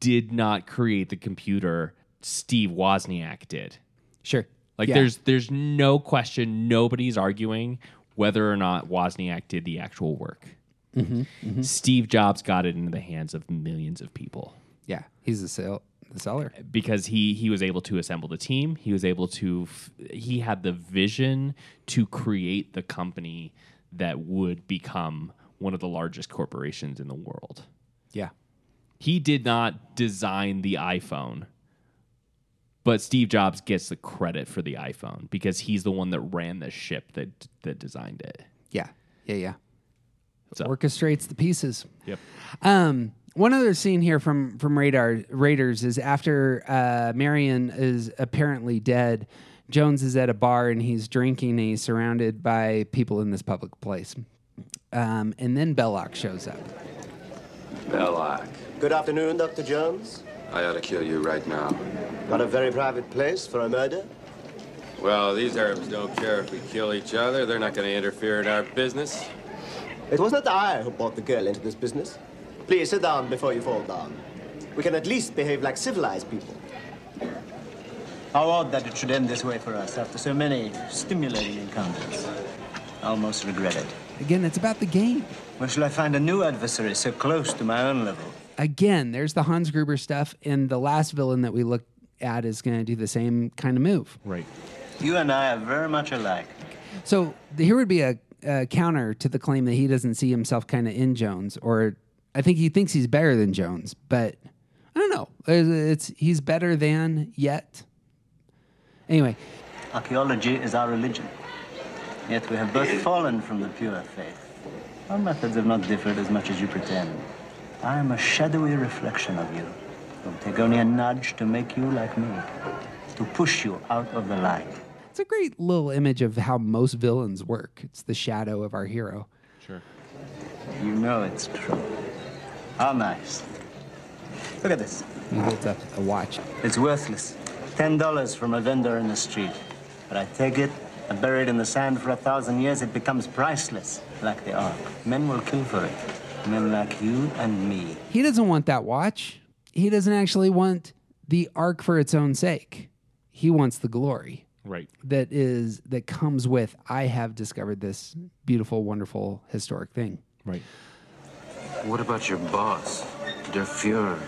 Speaker 2: did not create the computer, Steve Wozniak did.
Speaker 1: Sure.
Speaker 2: Like
Speaker 1: Yeah.
Speaker 2: there's there's no question, nobody's arguing whether or not Wozniak did the actual work.
Speaker 1: Mhm, mhm.
Speaker 2: Steve Jobs got it into the hands of millions of people
Speaker 1: Yeah, he's the sell the seller.
Speaker 2: because he he was able to assemble the team. He was able to f- he had the vision to create the company that would become one of the largest corporations in the world.
Speaker 1: Yeah.
Speaker 2: He did not design the iPhone. But Steve Jobs gets the credit for the iPhone because he's the one that ran the ship that that designed it.
Speaker 1: Yeah, yeah, yeah.
Speaker 2: So-
Speaker 1: Orchestrates the pieces.
Speaker 2: Yep.
Speaker 1: Um, one other scene here from from Radar Raiders is after uh, Marion is apparently dead. Jones is at a bar and he's drinking. And he's surrounded by people in this public place, um, and then Belloq shows up.
Speaker 17: Belloq,
Speaker 19: Good afternoon, Dr. Jones.
Speaker 17: I ought to kill you right now.
Speaker 19: Got a very private place for a murder?
Speaker 17: Well, these Arabs don't care if we kill each other. They're not going to interfere in our business.
Speaker 19: It was not I who brought the girl into this business. Please sit down before you fall down. We can at least behave like civilized people.
Speaker 20: How odd that it should end this way for us after so many stimulating encounters. I almost regret it.
Speaker 1: Again, it's about the game.
Speaker 20: Where shall I find a new adversary so close to my own level?
Speaker 1: Again, there's the Hans Gruber stuff, and the last villain that we look at is going to do the same kind of move.
Speaker 2: Right.
Speaker 20: You and I are very much alike.
Speaker 1: So th- here would be a, a counter to the claim that he doesn't see himself kind of in Jones, or I think he thinks he's better than Jones, but I don't know. It's, it's he's better than yet. Anyway,
Speaker 20: Archaeology is our religion. Yet we have both fallen from the pure faith. Our methods have not differed as much as you pretend. I am a shadowy reflection of you. It will take only a nudge to make you like me, to push you out of the light.
Speaker 1: it's a great little image of how most villains work. It's the shadow of our hero.
Speaker 2: Sure.
Speaker 20: You know it's true. How nice. Look at this.
Speaker 1: He holds up a watch.
Speaker 20: It's worthless. Ten dollars from a vendor in the street. But I take it, and bury it in the sand for a thousand years, it becomes priceless, like the Ark. Men will kill for it. Men like you and me.
Speaker 1: He doesn't want that watch. He doesn't actually want the ark for its own sake. He wants the glory.
Speaker 2: Right.
Speaker 1: That is that comes with I have discovered this beautiful, wonderful, historic thing.
Speaker 2: Right.
Speaker 17: What about your boss, Der Fuhrer?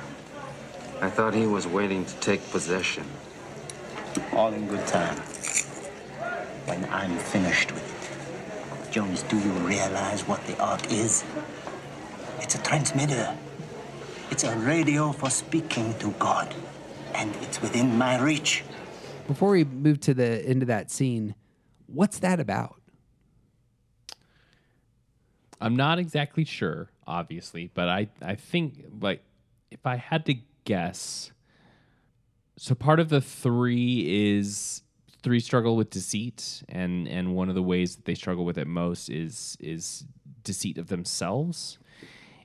Speaker 17: I thought he was waiting to take possession.
Speaker 20: All in good time. When I'm finished with it. Jones, do you realize what the Ark is? It's a transmitter. It's a radio for speaking to God. And it's within my reach.
Speaker 1: Before we move to the into that scene, what's that about?
Speaker 2: I'm not exactly sure, obviously, but I, I think like if I had to guess, so part of the three is three struggle with deceit, and and one of the ways that they struggle with it most is is deceit of themselves.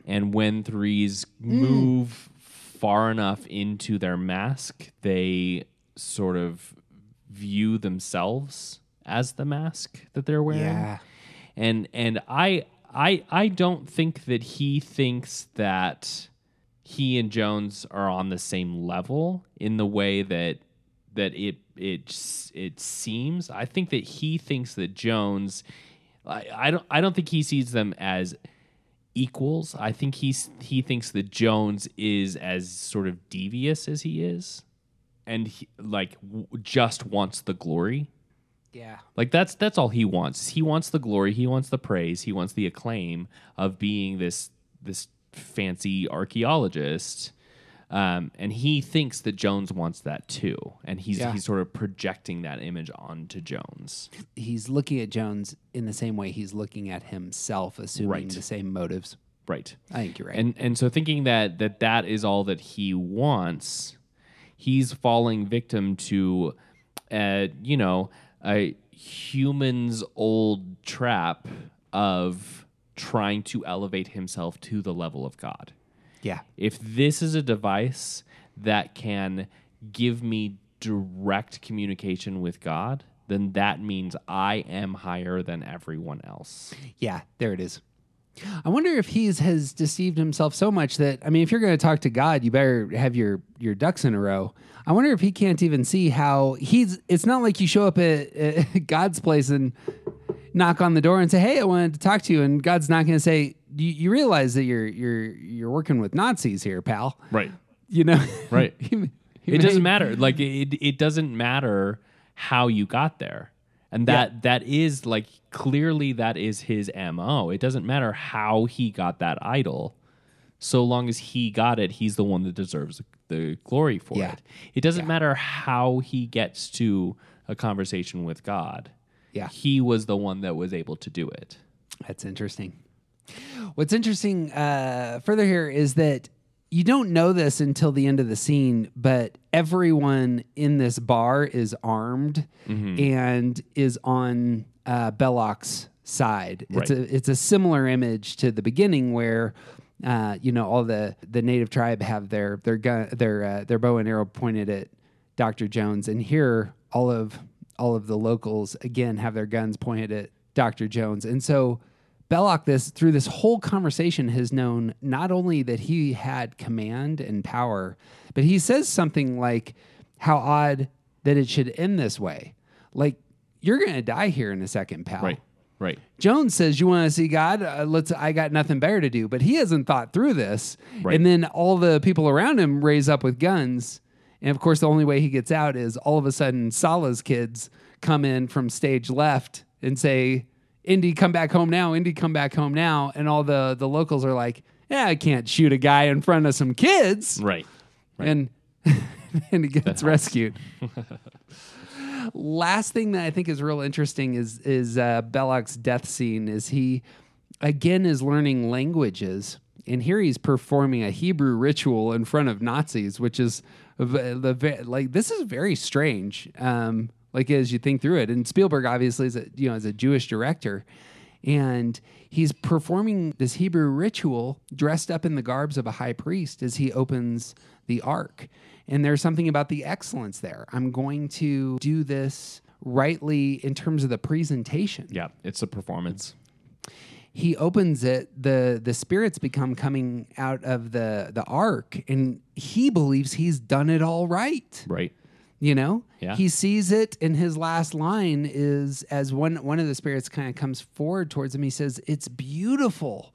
Speaker 2: And when threes mm. move far enough into their mask, they sort of view themselves as the mask that they're wearing
Speaker 1: Yeah.
Speaker 2: and and I I I don't think that he thinks that he and Jones are on the same level in the way that that it it it seems. I think that he thinks that Jones I, I don't I don't think he sees them as equals. I think he's he thinks that Jones is as sort of devious as he is and he, like w- just wants the glory.
Speaker 1: Yeah.
Speaker 2: Like that's that's all he wants. He wants the glory, he wants the praise, he wants the acclaim of being this this fancy archaeologist. Um, and he thinks that Jones wants that too, and he's
Speaker 1: Yeah.
Speaker 2: he's sort of projecting that image onto Jones.
Speaker 1: He's looking at Jones in the same way he's looking at himself, assuming
Speaker 2: Right.
Speaker 1: the same motives.
Speaker 2: Right.
Speaker 1: I think you're right.
Speaker 2: And and so thinking that that that is all that he wants, he's falling victim to, uh, you know, a human's old trap of trying to elevate himself to the level of God.
Speaker 1: Yeah.
Speaker 2: If this is a device that can give me direct communication with God, then that means I am higher than everyone else.
Speaker 1: Yeah, there it is. I wonder if he's has deceived himself so much that I mean, if you're going to talk to God, you better have your your ducks in a row. I wonder if he can't even see how he's. It's not like you show up at, at God's place and knock on the door and say, "Hey, I wanted to talk to you," and God's not going to say, you, "You realize that you're you're you're working with Nazis here, pal."
Speaker 2: Right.
Speaker 1: You know.
Speaker 2: Right.
Speaker 1: He- he
Speaker 2: it doesn't matter. Like it, it doesn't matter how you got there, and that that is like clearly that is his mo. It doesn't matter how he got that idol, so long as he got it, he's the one that deserves the glory for
Speaker 1: Yeah.
Speaker 2: it. It doesn't matter how he gets to a conversation with God.
Speaker 1: Yeah.
Speaker 2: he was the one that was able to do it.
Speaker 1: That's interesting. What's interesting uh, further here is that you don't know this until the end of the scene, but everyone in this bar is armed
Speaker 2: Mhm.
Speaker 1: and is on uh, Belloq's side. It's a it's a similar image to the beginning where. Uh, you know, all the the native tribe have their their gun, their uh, their bow and arrow pointed at Doctor Jones, and here all of all of the locals again have their guns pointed at Doctor Jones, and so Belloq this through this whole conversation has known not only that he had command and power, but he says something like, "How odd that it should end this way." Like you're gonna die here in a second, pal.
Speaker 2: Right. Right.
Speaker 1: Jones says, "You want to see God? Uh, let's. I got nothing better to do." But he hasn't thought through this,
Speaker 2: Right.
Speaker 1: and then all the people around him raise up with guns, and of course, the only way he gets out is all of a sudden Sallah's kids come in from stage left and say, "Indy, come back home now! Indy, come back home now!" And all the the locals are like, "Yeah, I can't shoot a guy in front of some kids."
Speaker 2: Right.
Speaker 1: And and he gets rescued. Last thing that I think is real interesting is is uh, Belloq's death scene. Is he again is learning languages, and here he's performing a Hebrew ritual in front of Nazis, which is the like this is very strange. Um, like as you think through it, and Spielberg obviously is a you know is a Jewish director, and he's performing this Hebrew ritual dressed up in the garbs of a high priest as he opens the ark. And there's something about the excellence there. I'm going to do this rightly in terms of the presentation.
Speaker 2: Yeah, it's a performance.
Speaker 1: He opens it, the the spirits become coming out of the the ark, and he believes he's done it all right.
Speaker 2: Right.
Speaker 1: You know?
Speaker 2: Yeah.
Speaker 1: He sees it and his last line is as one one of the spirits kind of comes forward towards him, he says, It's beautiful.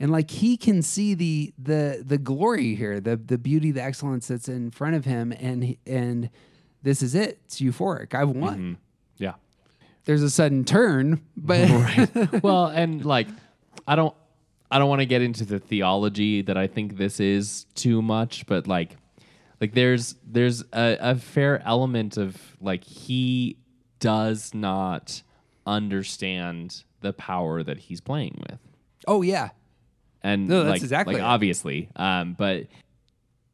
Speaker 1: And like he can see the the the glory here, the the beauty, the excellence that's in front of him, and and this is it. It's euphoric. I've won.
Speaker 2: Mm-hmm. Yeah.
Speaker 1: There's a sudden turn, but
Speaker 2: right. well, and like I don't I don't want to get into the theology that I think this is too much, but like like there's there's a, a fair element of like he does not understand the power that he's playing with.
Speaker 1: oh yeah,
Speaker 2: And
Speaker 1: No, that's
Speaker 2: like,
Speaker 1: exactly
Speaker 2: like
Speaker 1: it.
Speaker 2: obviously, um, but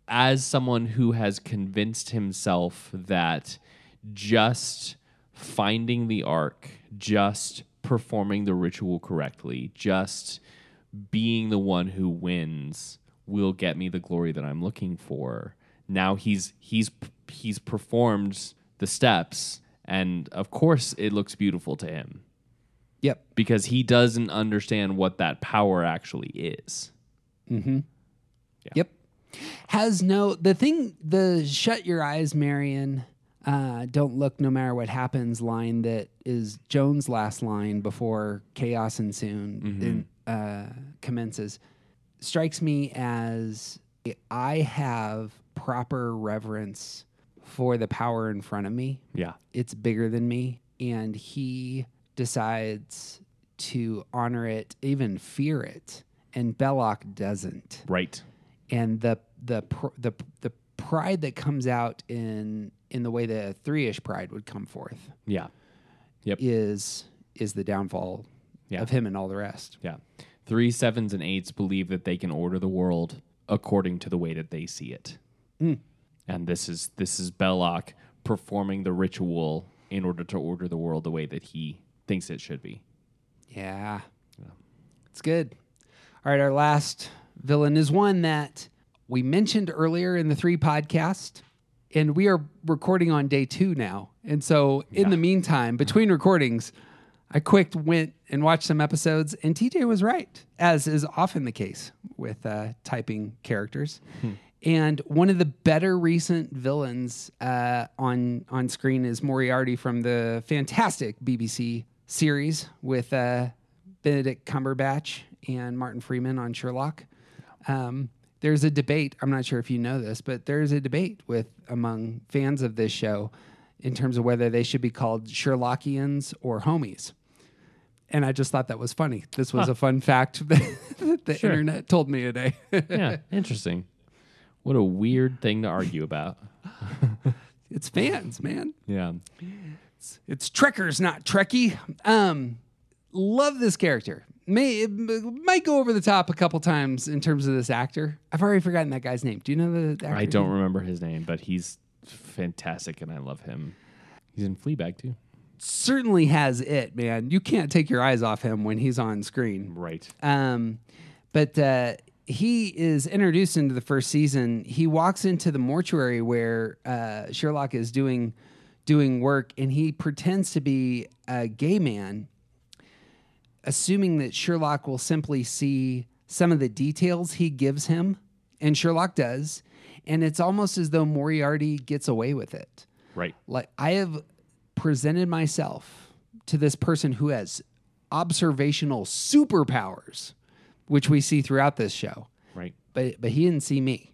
Speaker 2: as someone who has convinced himself that just finding the ark, just performing the ritual correctly, just being the one who wins will get me the glory that I'm looking for. Now he's he's he's performed the steps and of course it looks beautiful to him
Speaker 1: Yep.
Speaker 2: because he doesn't understand what that power actually is.
Speaker 1: Mm-hmm. Yep. Has no the thing the shut your eyes, Marion. Uh, don't look no matter what happens line that is Jones' last line before chaos ensued
Speaker 2: Mhm.
Speaker 1: in, uh, commences strikes me as I have proper reverence for the power in front of me.
Speaker 2: Yeah.
Speaker 1: It's bigger than me. And he decides to honor it, even fear it. And Belloq doesn't.
Speaker 2: Right.
Speaker 1: and the the pr- the the pride that comes out in in the way the three-ish pride would come forth
Speaker 2: Yeah. Yep.
Speaker 1: is is the downfall
Speaker 2: Yeah.
Speaker 1: of him and all the rest.
Speaker 2: Yeah. Three sevens and eights believe that they can order the world according to the way that they see it.
Speaker 1: Mm.
Speaker 2: And this is this is Belloq performing the ritual in order to order the world the way that he thinks it should be.
Speaker 1: Yeah. It's good. All right, our last villain is one that we mentioned earlier in the three podcast, and we are recording on day two now. And so, in the meantime, between recordings, I quick went and watched some episodes, and TJ was right, as is often the case with uh, typing characters. And one of the better recent villains uh, on on screen is Moriarty from the fantastic BBC series with uh, Benedict Cumberbatch and Martin Freeman on Sherlock. Um, there's a debate. I'm not sure if you know this, but there's a debate with among fans of this show in terms of whether they should be called Sherlockians or homies. And I just thought that was funny. This was
Speaker 2: Huh.
Speaker 1: a fun fact that the
Speaker 2: Sure.
Speaker 1: internet told me today.
Speaker 2: yeah, interesting. What a weird thing to argue about.
Speaker 1: it's fans, man.
Speaker 2: Yeah.
Speaker 1: It's, it's Trekkers, not Trekkie. Um, love this character. May it might go over the top a couple times in terms of this actor. I've already forgotten that guy's name. Do you know the, the
Speaker 2: I don't
Speaker 1: name?
Speaker 2: remember his name, but he's fantastic and I love him. He's in Fleabag too.
Speaker 1: Certainly has it, man. You can't take your eyes off him when he's on screen.
Speaker 2: Right.
Speaker 1: Um, but uh, he is introduced into the first season. He walks into the mortuary where uh, Sherlock is doing doing work, and he pretends to be a gay man, assuming that Sherlock will simply see some of the details he gives him, and Sherlock does. And it's almost as though Moriarty gets away with it.
Speaker 2: Right.
Speaker 1: Like I have presented myself to this person who has observational superpowers, which we see throughout this show.
Speaker 2: Right.
Speaker 1: But but he didn't see me.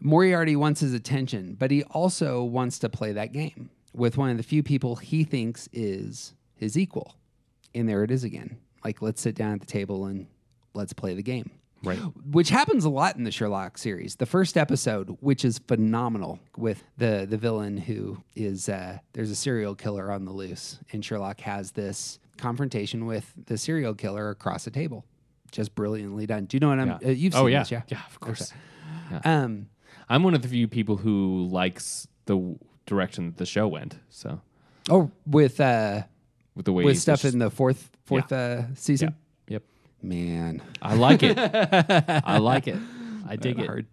Speaker 1: Moriarty wants his attention, but he also wants to play that game with one of the few people he thinks is his equal. And there it is again. Like let's sit down at the table and let's play the game.
Speaker 2: Right.
Speaker 1: Which happens a lot in the Sherlock series. The first episode, which is phenomenal, with the the villain who is uh, there's a serial killer on the loose, and Sherlock has this confrontation with the serial killer across the table. Just brilliantly done. Do you know what I'm?
Speaker 2: Yeah.
Speaker 1: Uh, you've
Speaker 2: oh,
Speaker 1: seen
Speaker 2: yeah.
Speaker 1: this, yeah?
Speaker 2: Yeah, of course.
Speaker 1: Okay.
Speaker 2: Yeah.
Speaker 1: Um,
Speaker 2: I'm one of the few people who likes the w- direction that the show went. So
Speaker 1: Oh, with uh,
Speaker 2: with the way
Speaker 1: with stuff
Speaker 2: just-
Speaker 1: in the fourth fourth uh, season.
Speaker 2: Yep.
Speaker 1: Man,
Speaker 2: I like it. I like it. I dig it.
Speaker 1: hard.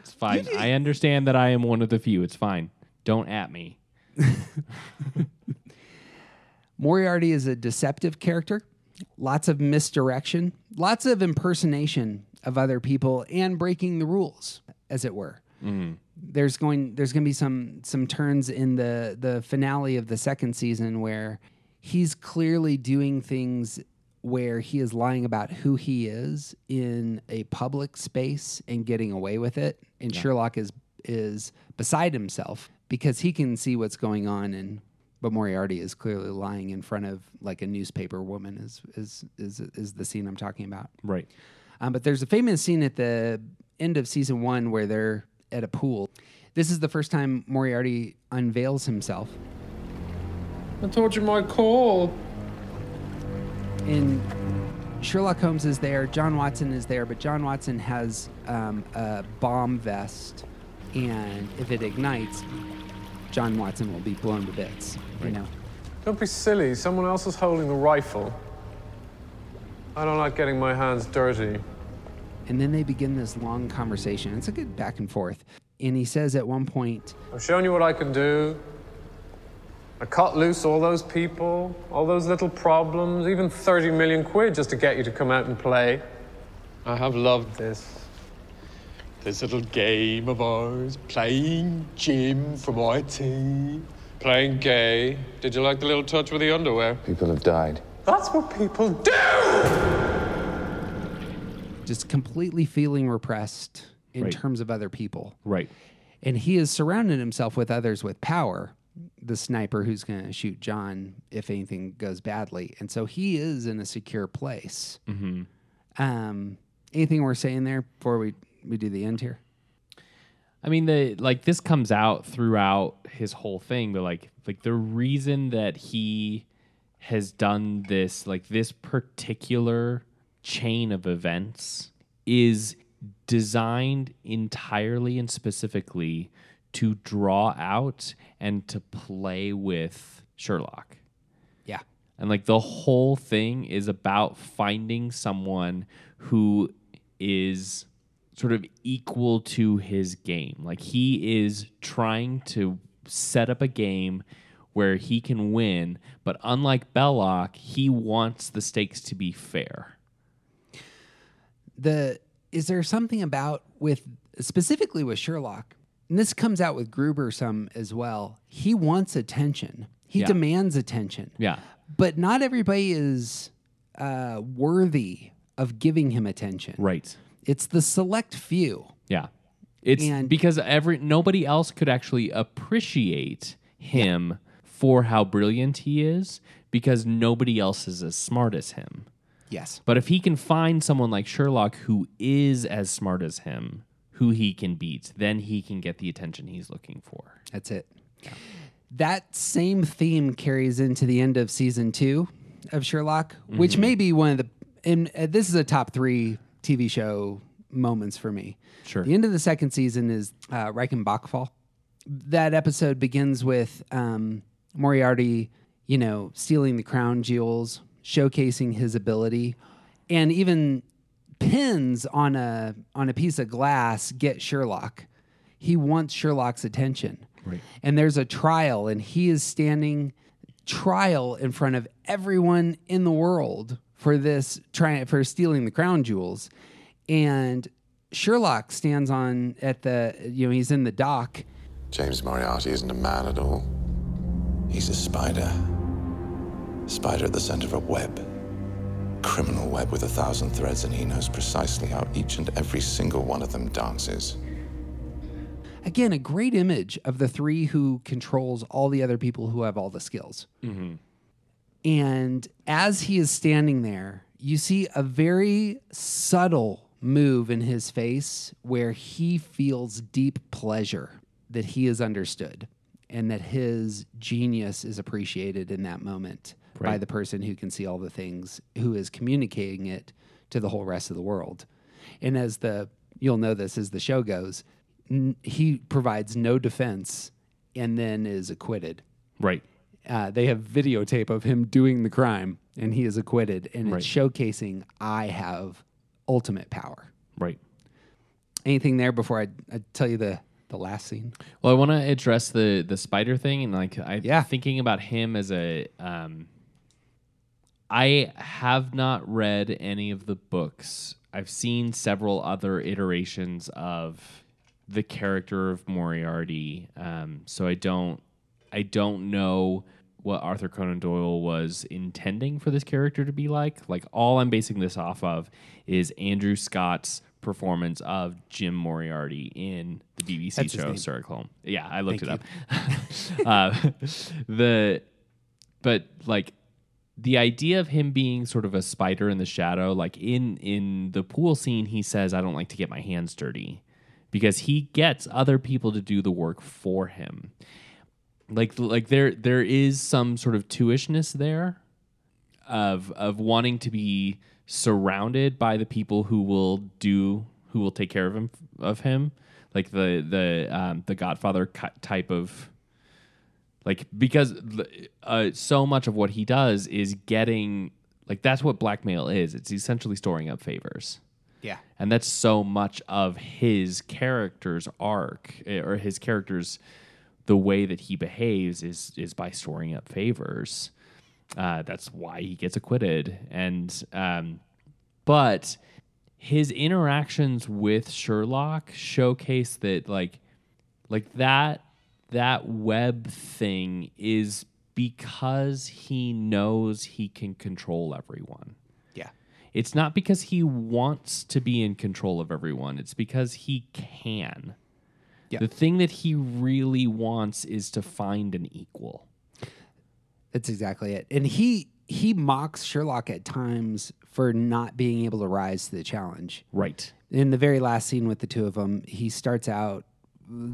Speaker 2: It's fine. I understand that I am one of the few. It's fine. Don't at me.
Speaker 1: Moriarty is a deceptive character, lots of misdirection, lots of impersonation of other people, and breaking the rules, as it were.
Speaker 2: Mm.
Speaker 1: There's going there's going to be some some turns in the the finale of the second season where he's clearly doing things where he is lying about who he is in a public space and getting away with it and
Speaker 2: Yeah.
Speaker 1: Sherlock is is beside himself because he can see what's going on and but Moriarty is clearly lying in front of like a newspaper woman is is is is the scene I'm talking about.
Speaker 2: Right.
Speaker 1: Um, but there's a famous scene at the end of season one where they're at a pool. This is the first time Moriarty unveils himself.
Speaker 6: I told you my call.
Speaker 1: And Sherlock Holmes is there, John Watson is there, but John Watson has um, a bomb vest, and if it ignites, John Watson will be blown to bits. You know.
Speaker 6: Don't be silly. Someone else is holding the rifle. I don't like getting my hands dirty.
Speaker 1: And then they begin this long conversation. It's a good back and forth. And he says at one point,
Speaker 6: I've shown you what I can do. I cut loose all those people, all those little problems, even 30 million quid just to get you to come out and play. I have loved this.
Speaker 15: This little game of ours, playing Jim from IT.
Speaker 6: Playing gay. Did you like the little touch with the underwear?
Speaker 9: People have died.
Speaker 6: That's what people do!
Speaker 1: just completely feeling repressed in
Speaker 2: Right.
Speaker 1: terms of other people.
Speaker 2: Right.
Speaker 1: And he has surrounded himself with others with power, the sniper who's going to shoot John if anything goes badly. And so he is in a secure place.
Speaker 2: Mm-hmm.
Speaker 1: Um, anything we're saying there before we we do the end here?
Speaker 2: I mean, the like this comes out throughout his whole thing, but like like the reason that he has done this, like this particular chain of events, is designed entirely and specifically to draw out and to play with Sherlock.
Speaker 1: Yeah.
Speaker 2: And like the whole thing is about finding someone who is sort of equal to his game. Like he is trying to set up a game where he can win, but unlike Belloq, he wants the stakes to be fair.
Speaker 1: the is there something about with specifically with Sherlock, and this comes out with Gruber some as well. He wants attention. He
Speaker 2: Yeah.
Speaker 1: demands attention.
Speaker 2: Yeah.
Speaker 1: But not everybody is uh, worthy of giving him attention.
Speaker 2: Right.
Speaker 1: It's the select few.
Speaker 2: Yeah. It's
Speaker 1: And-
Speaker 2: because every nobody else could actually appreciate him for how brilliant he is because nobody else is as smart as him.
Speaker 1: Yes.
Speaker 2: But if he can find someone like Sherlock who is as smart as him, who he can beat, then he can get the attention he's looking for.
Speaker 1: That's it. That same theme carries into the end of season two of Sherlock, which
Speaker 2: Mhm.
Speaker 1: may be one of the. And uh, this is a top three TV show moments for me.
Speaker 2: Sure.
Speaker 1: The end of the second season is uh, Reichenbach Fall. That episode begins with um, Moriarty, you know, stealing the crown jewels, showcasing his ability, and even pins on a on a piece of glass get Sherlock. He wants Sherlock's attention.
Speaker 2: Right.
Speaker 1: And there's a trial and he is standing trial in front of everyone in the world for this trying for stealing the crown jewels. And Sherlock stands on at the you know, he's in the dock.
Speaker 21: James Moriarty isn't a man at all. He's a spider. Spider at the center of a web. Criminal web with a thousand threads, and he knows precisely how each and every single one of them dances.
Speaker 1: Again, a great image of the three who controls all the other people who have all the skills.
Speaker 2: Mm-hmm.
Speaker 1: And as he is standing there, you see a very subtle move in his face where he feels deep pleasure that he is understood and that his genius is appreciated in that moment by the person who can see all the things, who is communicating it to the whole rest of the world. And as the, you'll know this as the show goes, n- he provides no defense and then is acquitted.
Speaker 2: Right.
Speaker 1: Uh, they have videotape of him doing the crime and he is acquitted and
Speaker 2: Right.
Speaker 1: it's showcasing I have ultimate power.
Speaker 2: Right.
Speaker 1: Anything there before I, I tell you the, the last scene?
Speaker 2: Well, I want to address the the spider thing and like I
Speaker 1: Yeah.
Speaker 2: thinking about him as a um I have not read any of the books. I've seen several other iterations of the character of Moriarty. Um, so I don't I don't know what Arthur Conan Doyle was intending for this character to be like. Like all I'm basing this off of is Andrew Scott's performance of Jim Moriarty in the BBC
Speaker 1: That's
Speaker 2: show. Sherlock Holmes. Yeah, I looked
Speaker 1: Thank
Speaker 2: it up. uh, the but like the idea of him being sort of a spider in the shadow, like in in the pool scene, he says, "I don't like to get my hands dirty," because he gets other people to do the work for him. Like like there there is some sort of tuishness there of of wanting to be surrounded by the people who will do who will take care of him of him, like the the um, the Godfather type of like because uh, so much of what he does is getting like that's what blackmail is. It's essentially storing up favors.
Speaker 1: Yeah.
Speaker 2: and that's so much of his character's arc eh, or his character's the way that he behaves is is by storing up favors uh, that's why he gets acquitted and um, but his interactions with sherlock showcase that like like that that web thing is because he knows he can control everyone.
Speaker 1: Yeah.
Speaker 2: It's not because he wants to be in control of everyone, it's because he can.
Speaker 1: Yeah.
Speaker 2: The thing that he really wants is to find an equal.
Speaker 1: That's exactly it. And he he mocks Sherlock at times for not being able to rise to the challenge.
Speaker 2: Right.
Speaker 1: In the very last scene with the two of them, he starts out.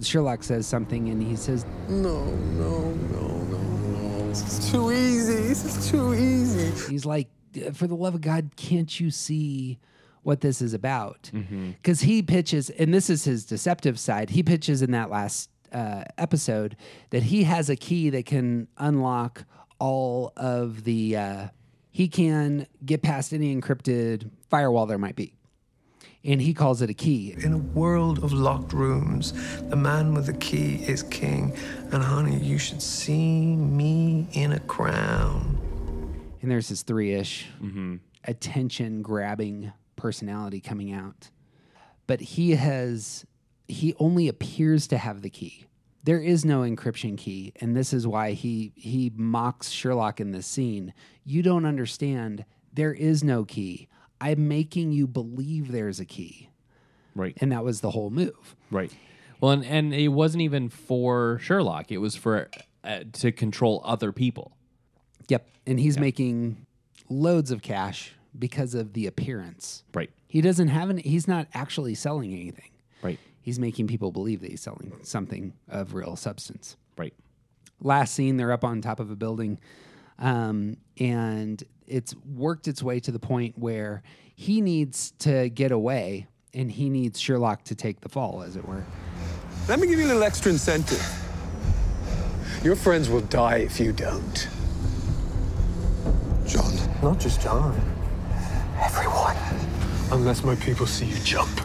Speaker 1: Sherlock says something, and he says,
Speaker 15: No, no, no, no, no. This is too easy. This is too easy.
Speaker 1: He's like, for the love of God, can't you see what this is about?
Speaker 2: Mm-hmm.
Speaker 1: Because he pitches, and this is his deceptive side, he pitches in that last uh, episode that he has a key that can unlock all of the, uh, he can get past any encrypted firewall there might be. And he calls it a key.
Speaker 22: In a world of locked rooms, the man with the key is king. And honey, you should see me in a crown.
Speaker 1: And there's his three ish attention grabbing personality coming out. But he has, he only appears to have the key. There is no encryption key. And this is why he, he mocks Sherlock in this scene. You don't understand. There is no key. I'm making you believe there's a key.
Speaker 2: Right.
Speaker 1: And that was the whole move.
Speaker 2: Right. Well, and, and it wasn't even for Sherlock. It was for uh, to control other people.
Speaker 1: Yep. And he's making loads of cash because of the appearance.
Speaker 2: Right.
Speaker 1: He doesn't have any, he's not actually selling anything.
Speaker 2: Right.
Speaker 1: He's making people believe that he's selling something of real substance.
Speaker 2: Right.
Speaker 1: Last scene, they're up on top of a building. Um, and it's worked its way to the point where he needs to get away and he needs Sherlock to take the fall, as it were.
Speaker 15: Let me give you a little extra incentive. Your friends will die if you don't.
Speaker 21: John.
Speaker 22: Not just John.
Speaker 15: Everyone. Unless my people see you jump.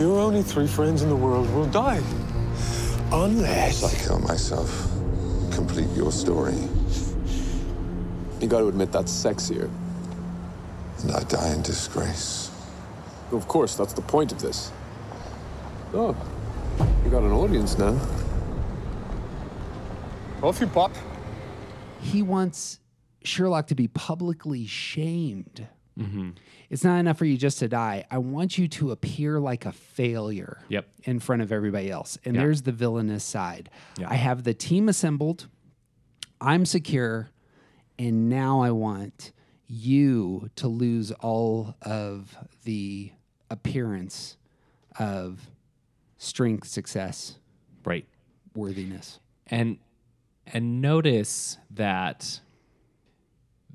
Speaker 15: Your only three friends in the world will die. Unless.
Speaker 21: I kill myself. Complete your story.
Speaker 15: You gotta admit that's sexier.
Speaker 21: And I die in disgrace.
Speaker 15: Of course, that's the point of this. Oh, you got an audience now. Off you pop.
Speaker 1: He wants Sherlock to be publicly shamed.
Speaker 2: Mm-hmm.
Speaker 1: It's not enough for you just to die. I want you to appear like a failure
Speaker 2: Yep.
Speaker 1: in front of everybody else. And
Speaker 2: Yeah.
Speaker 1: there's the villainous side.
Speaker 2: Yeah.
Speaker 1: I have the team assembled. I'm secure. And now I want you to lose all of the appearance of strength, success,
Speaker 2: Right.
Speaker 1: worthiness.
Speaker 2: and and notice that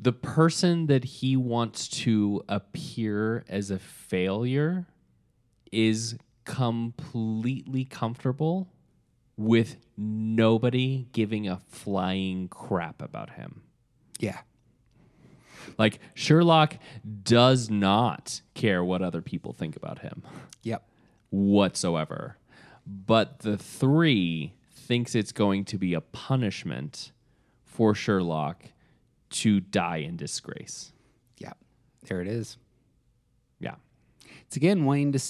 Speaker 2: the person that he wants to appear as a failure is completely comfortable with nobody giving a flying crap about him.
Speaker 1: Yeah.
Speaker 2: Like Sherlock does not care what other people think about him
Speaker 1: Yep.
Speaker 2: whatsoever. But the three thinks it's going to be a punishment for Sherlock to die in disgrace.
Speaker 1: Yeah. There it is.
Speaker 2: Yeah.
Speaker 1: It's again wanting to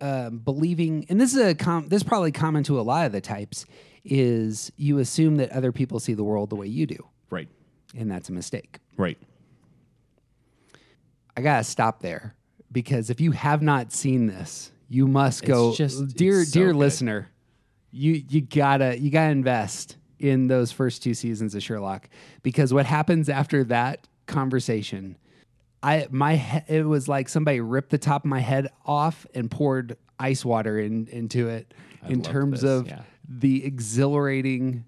Speaker 1: uh, believing, and this is a com- this is probably common to a lot of the types. Is you assume that other people see the world the way you do,
Speaker 2: Right.
Speaker 1: and that's a mistake.
Speaker 2: Right.
Speaker 1: I gotta stop there because if you have not seen this, you must
Speaker 2: It's
Speaker 1: go,
Speaker 2: just-
Speaker 1: dear
Speaker 2: it's so
Speaker 1: dear
Speaker 2: good.
Speaker 1: listener. You you gotta you gotta invest in those first two seasons of Sherlock because what happens after that conversation, I my he- it was like somebody ripped the top of my head off and poured ice water in, into it
Speaker 2: I
Speaker 1: in terms
Speaker 2: this,
Speaker 1: of
Speaker 2: yeah.
Speaker 1: the exhilarating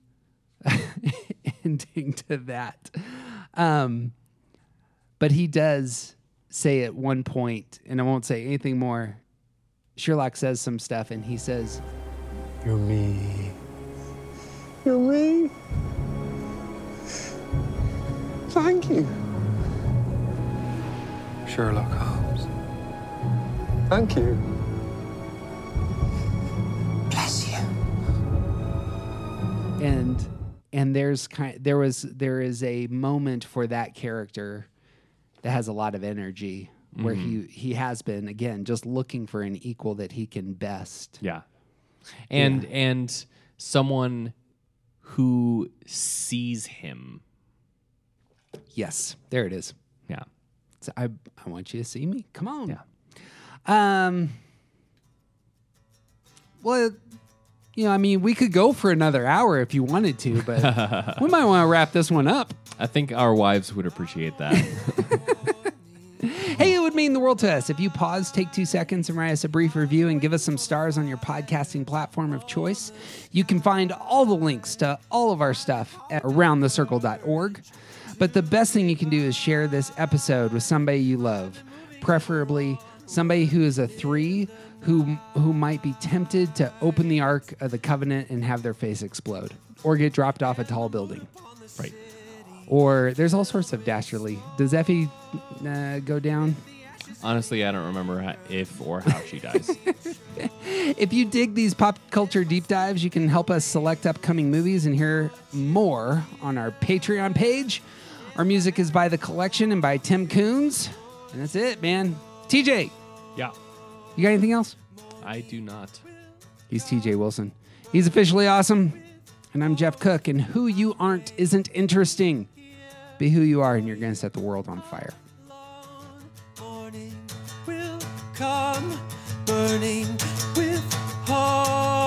Speaker 1: ending to that. Um, but he does say at one point, and I won't say anything more. Sherlock says some stuff, and he says,
Speaker 15: You're me. You're me. Thank you. Sherlock Holmes. Thank you.
Speaker 20: Bless you.
Speaker 1: and and there's kind there was there is a moment for that character that has a lot of energy where he mm-hmm. he has been again just looking for an equal that he can best.
Speaker 2: Yeah. And and someone who sees him.
Speaker 1: Yes, there it is.
Speaker 2: Yeah.
Speaker 1: So I I want you to see me. Come on.
Speaker 2: Yeah.
Speaker 1: Um. Well, you know, I mean, we could go for another hour if you wanted to, but we might want to wrap this one up.
Speaker 2: I think our wives would appreciate that.
Speaker 1: Hey, it would mean the world to us if you pause, take two seconds, and write us a brief review and give us some stars on your podcasting platform of choice. You can find all the links to all of our stuff at aroundthecircle.org. But the best thing you can do is share this episode with somebody you love, preferably somebody who is a three who who might be tempted to open the Ark of the Covenant and have their face explode or get dropped off a tall building.
Speaker 2: Right.
Speaker 1: Or there's all sorts of dastardly. Does Effie uh, go down?
Speaker 2: Honestly, I don't remember how, if or how she dies.
Speaker 1: If you dig these pop culture deep dives, you can help us select upcoming movies and hear more on our Patreon page. Our music is by The Collection and by Tim Coons. And that's it, man. TJ,
Speaker 2: yeah.
Speaker 1: you got anything else?
Speaker 2: I do not.
Speaker 1: He's TJ Wilson. He's officially awesome. And I'm Jeff Cook. And who you aren't isn't interesting. Be who you are, and you're going to set the world on fire.
Speaker 23: come burning with hope.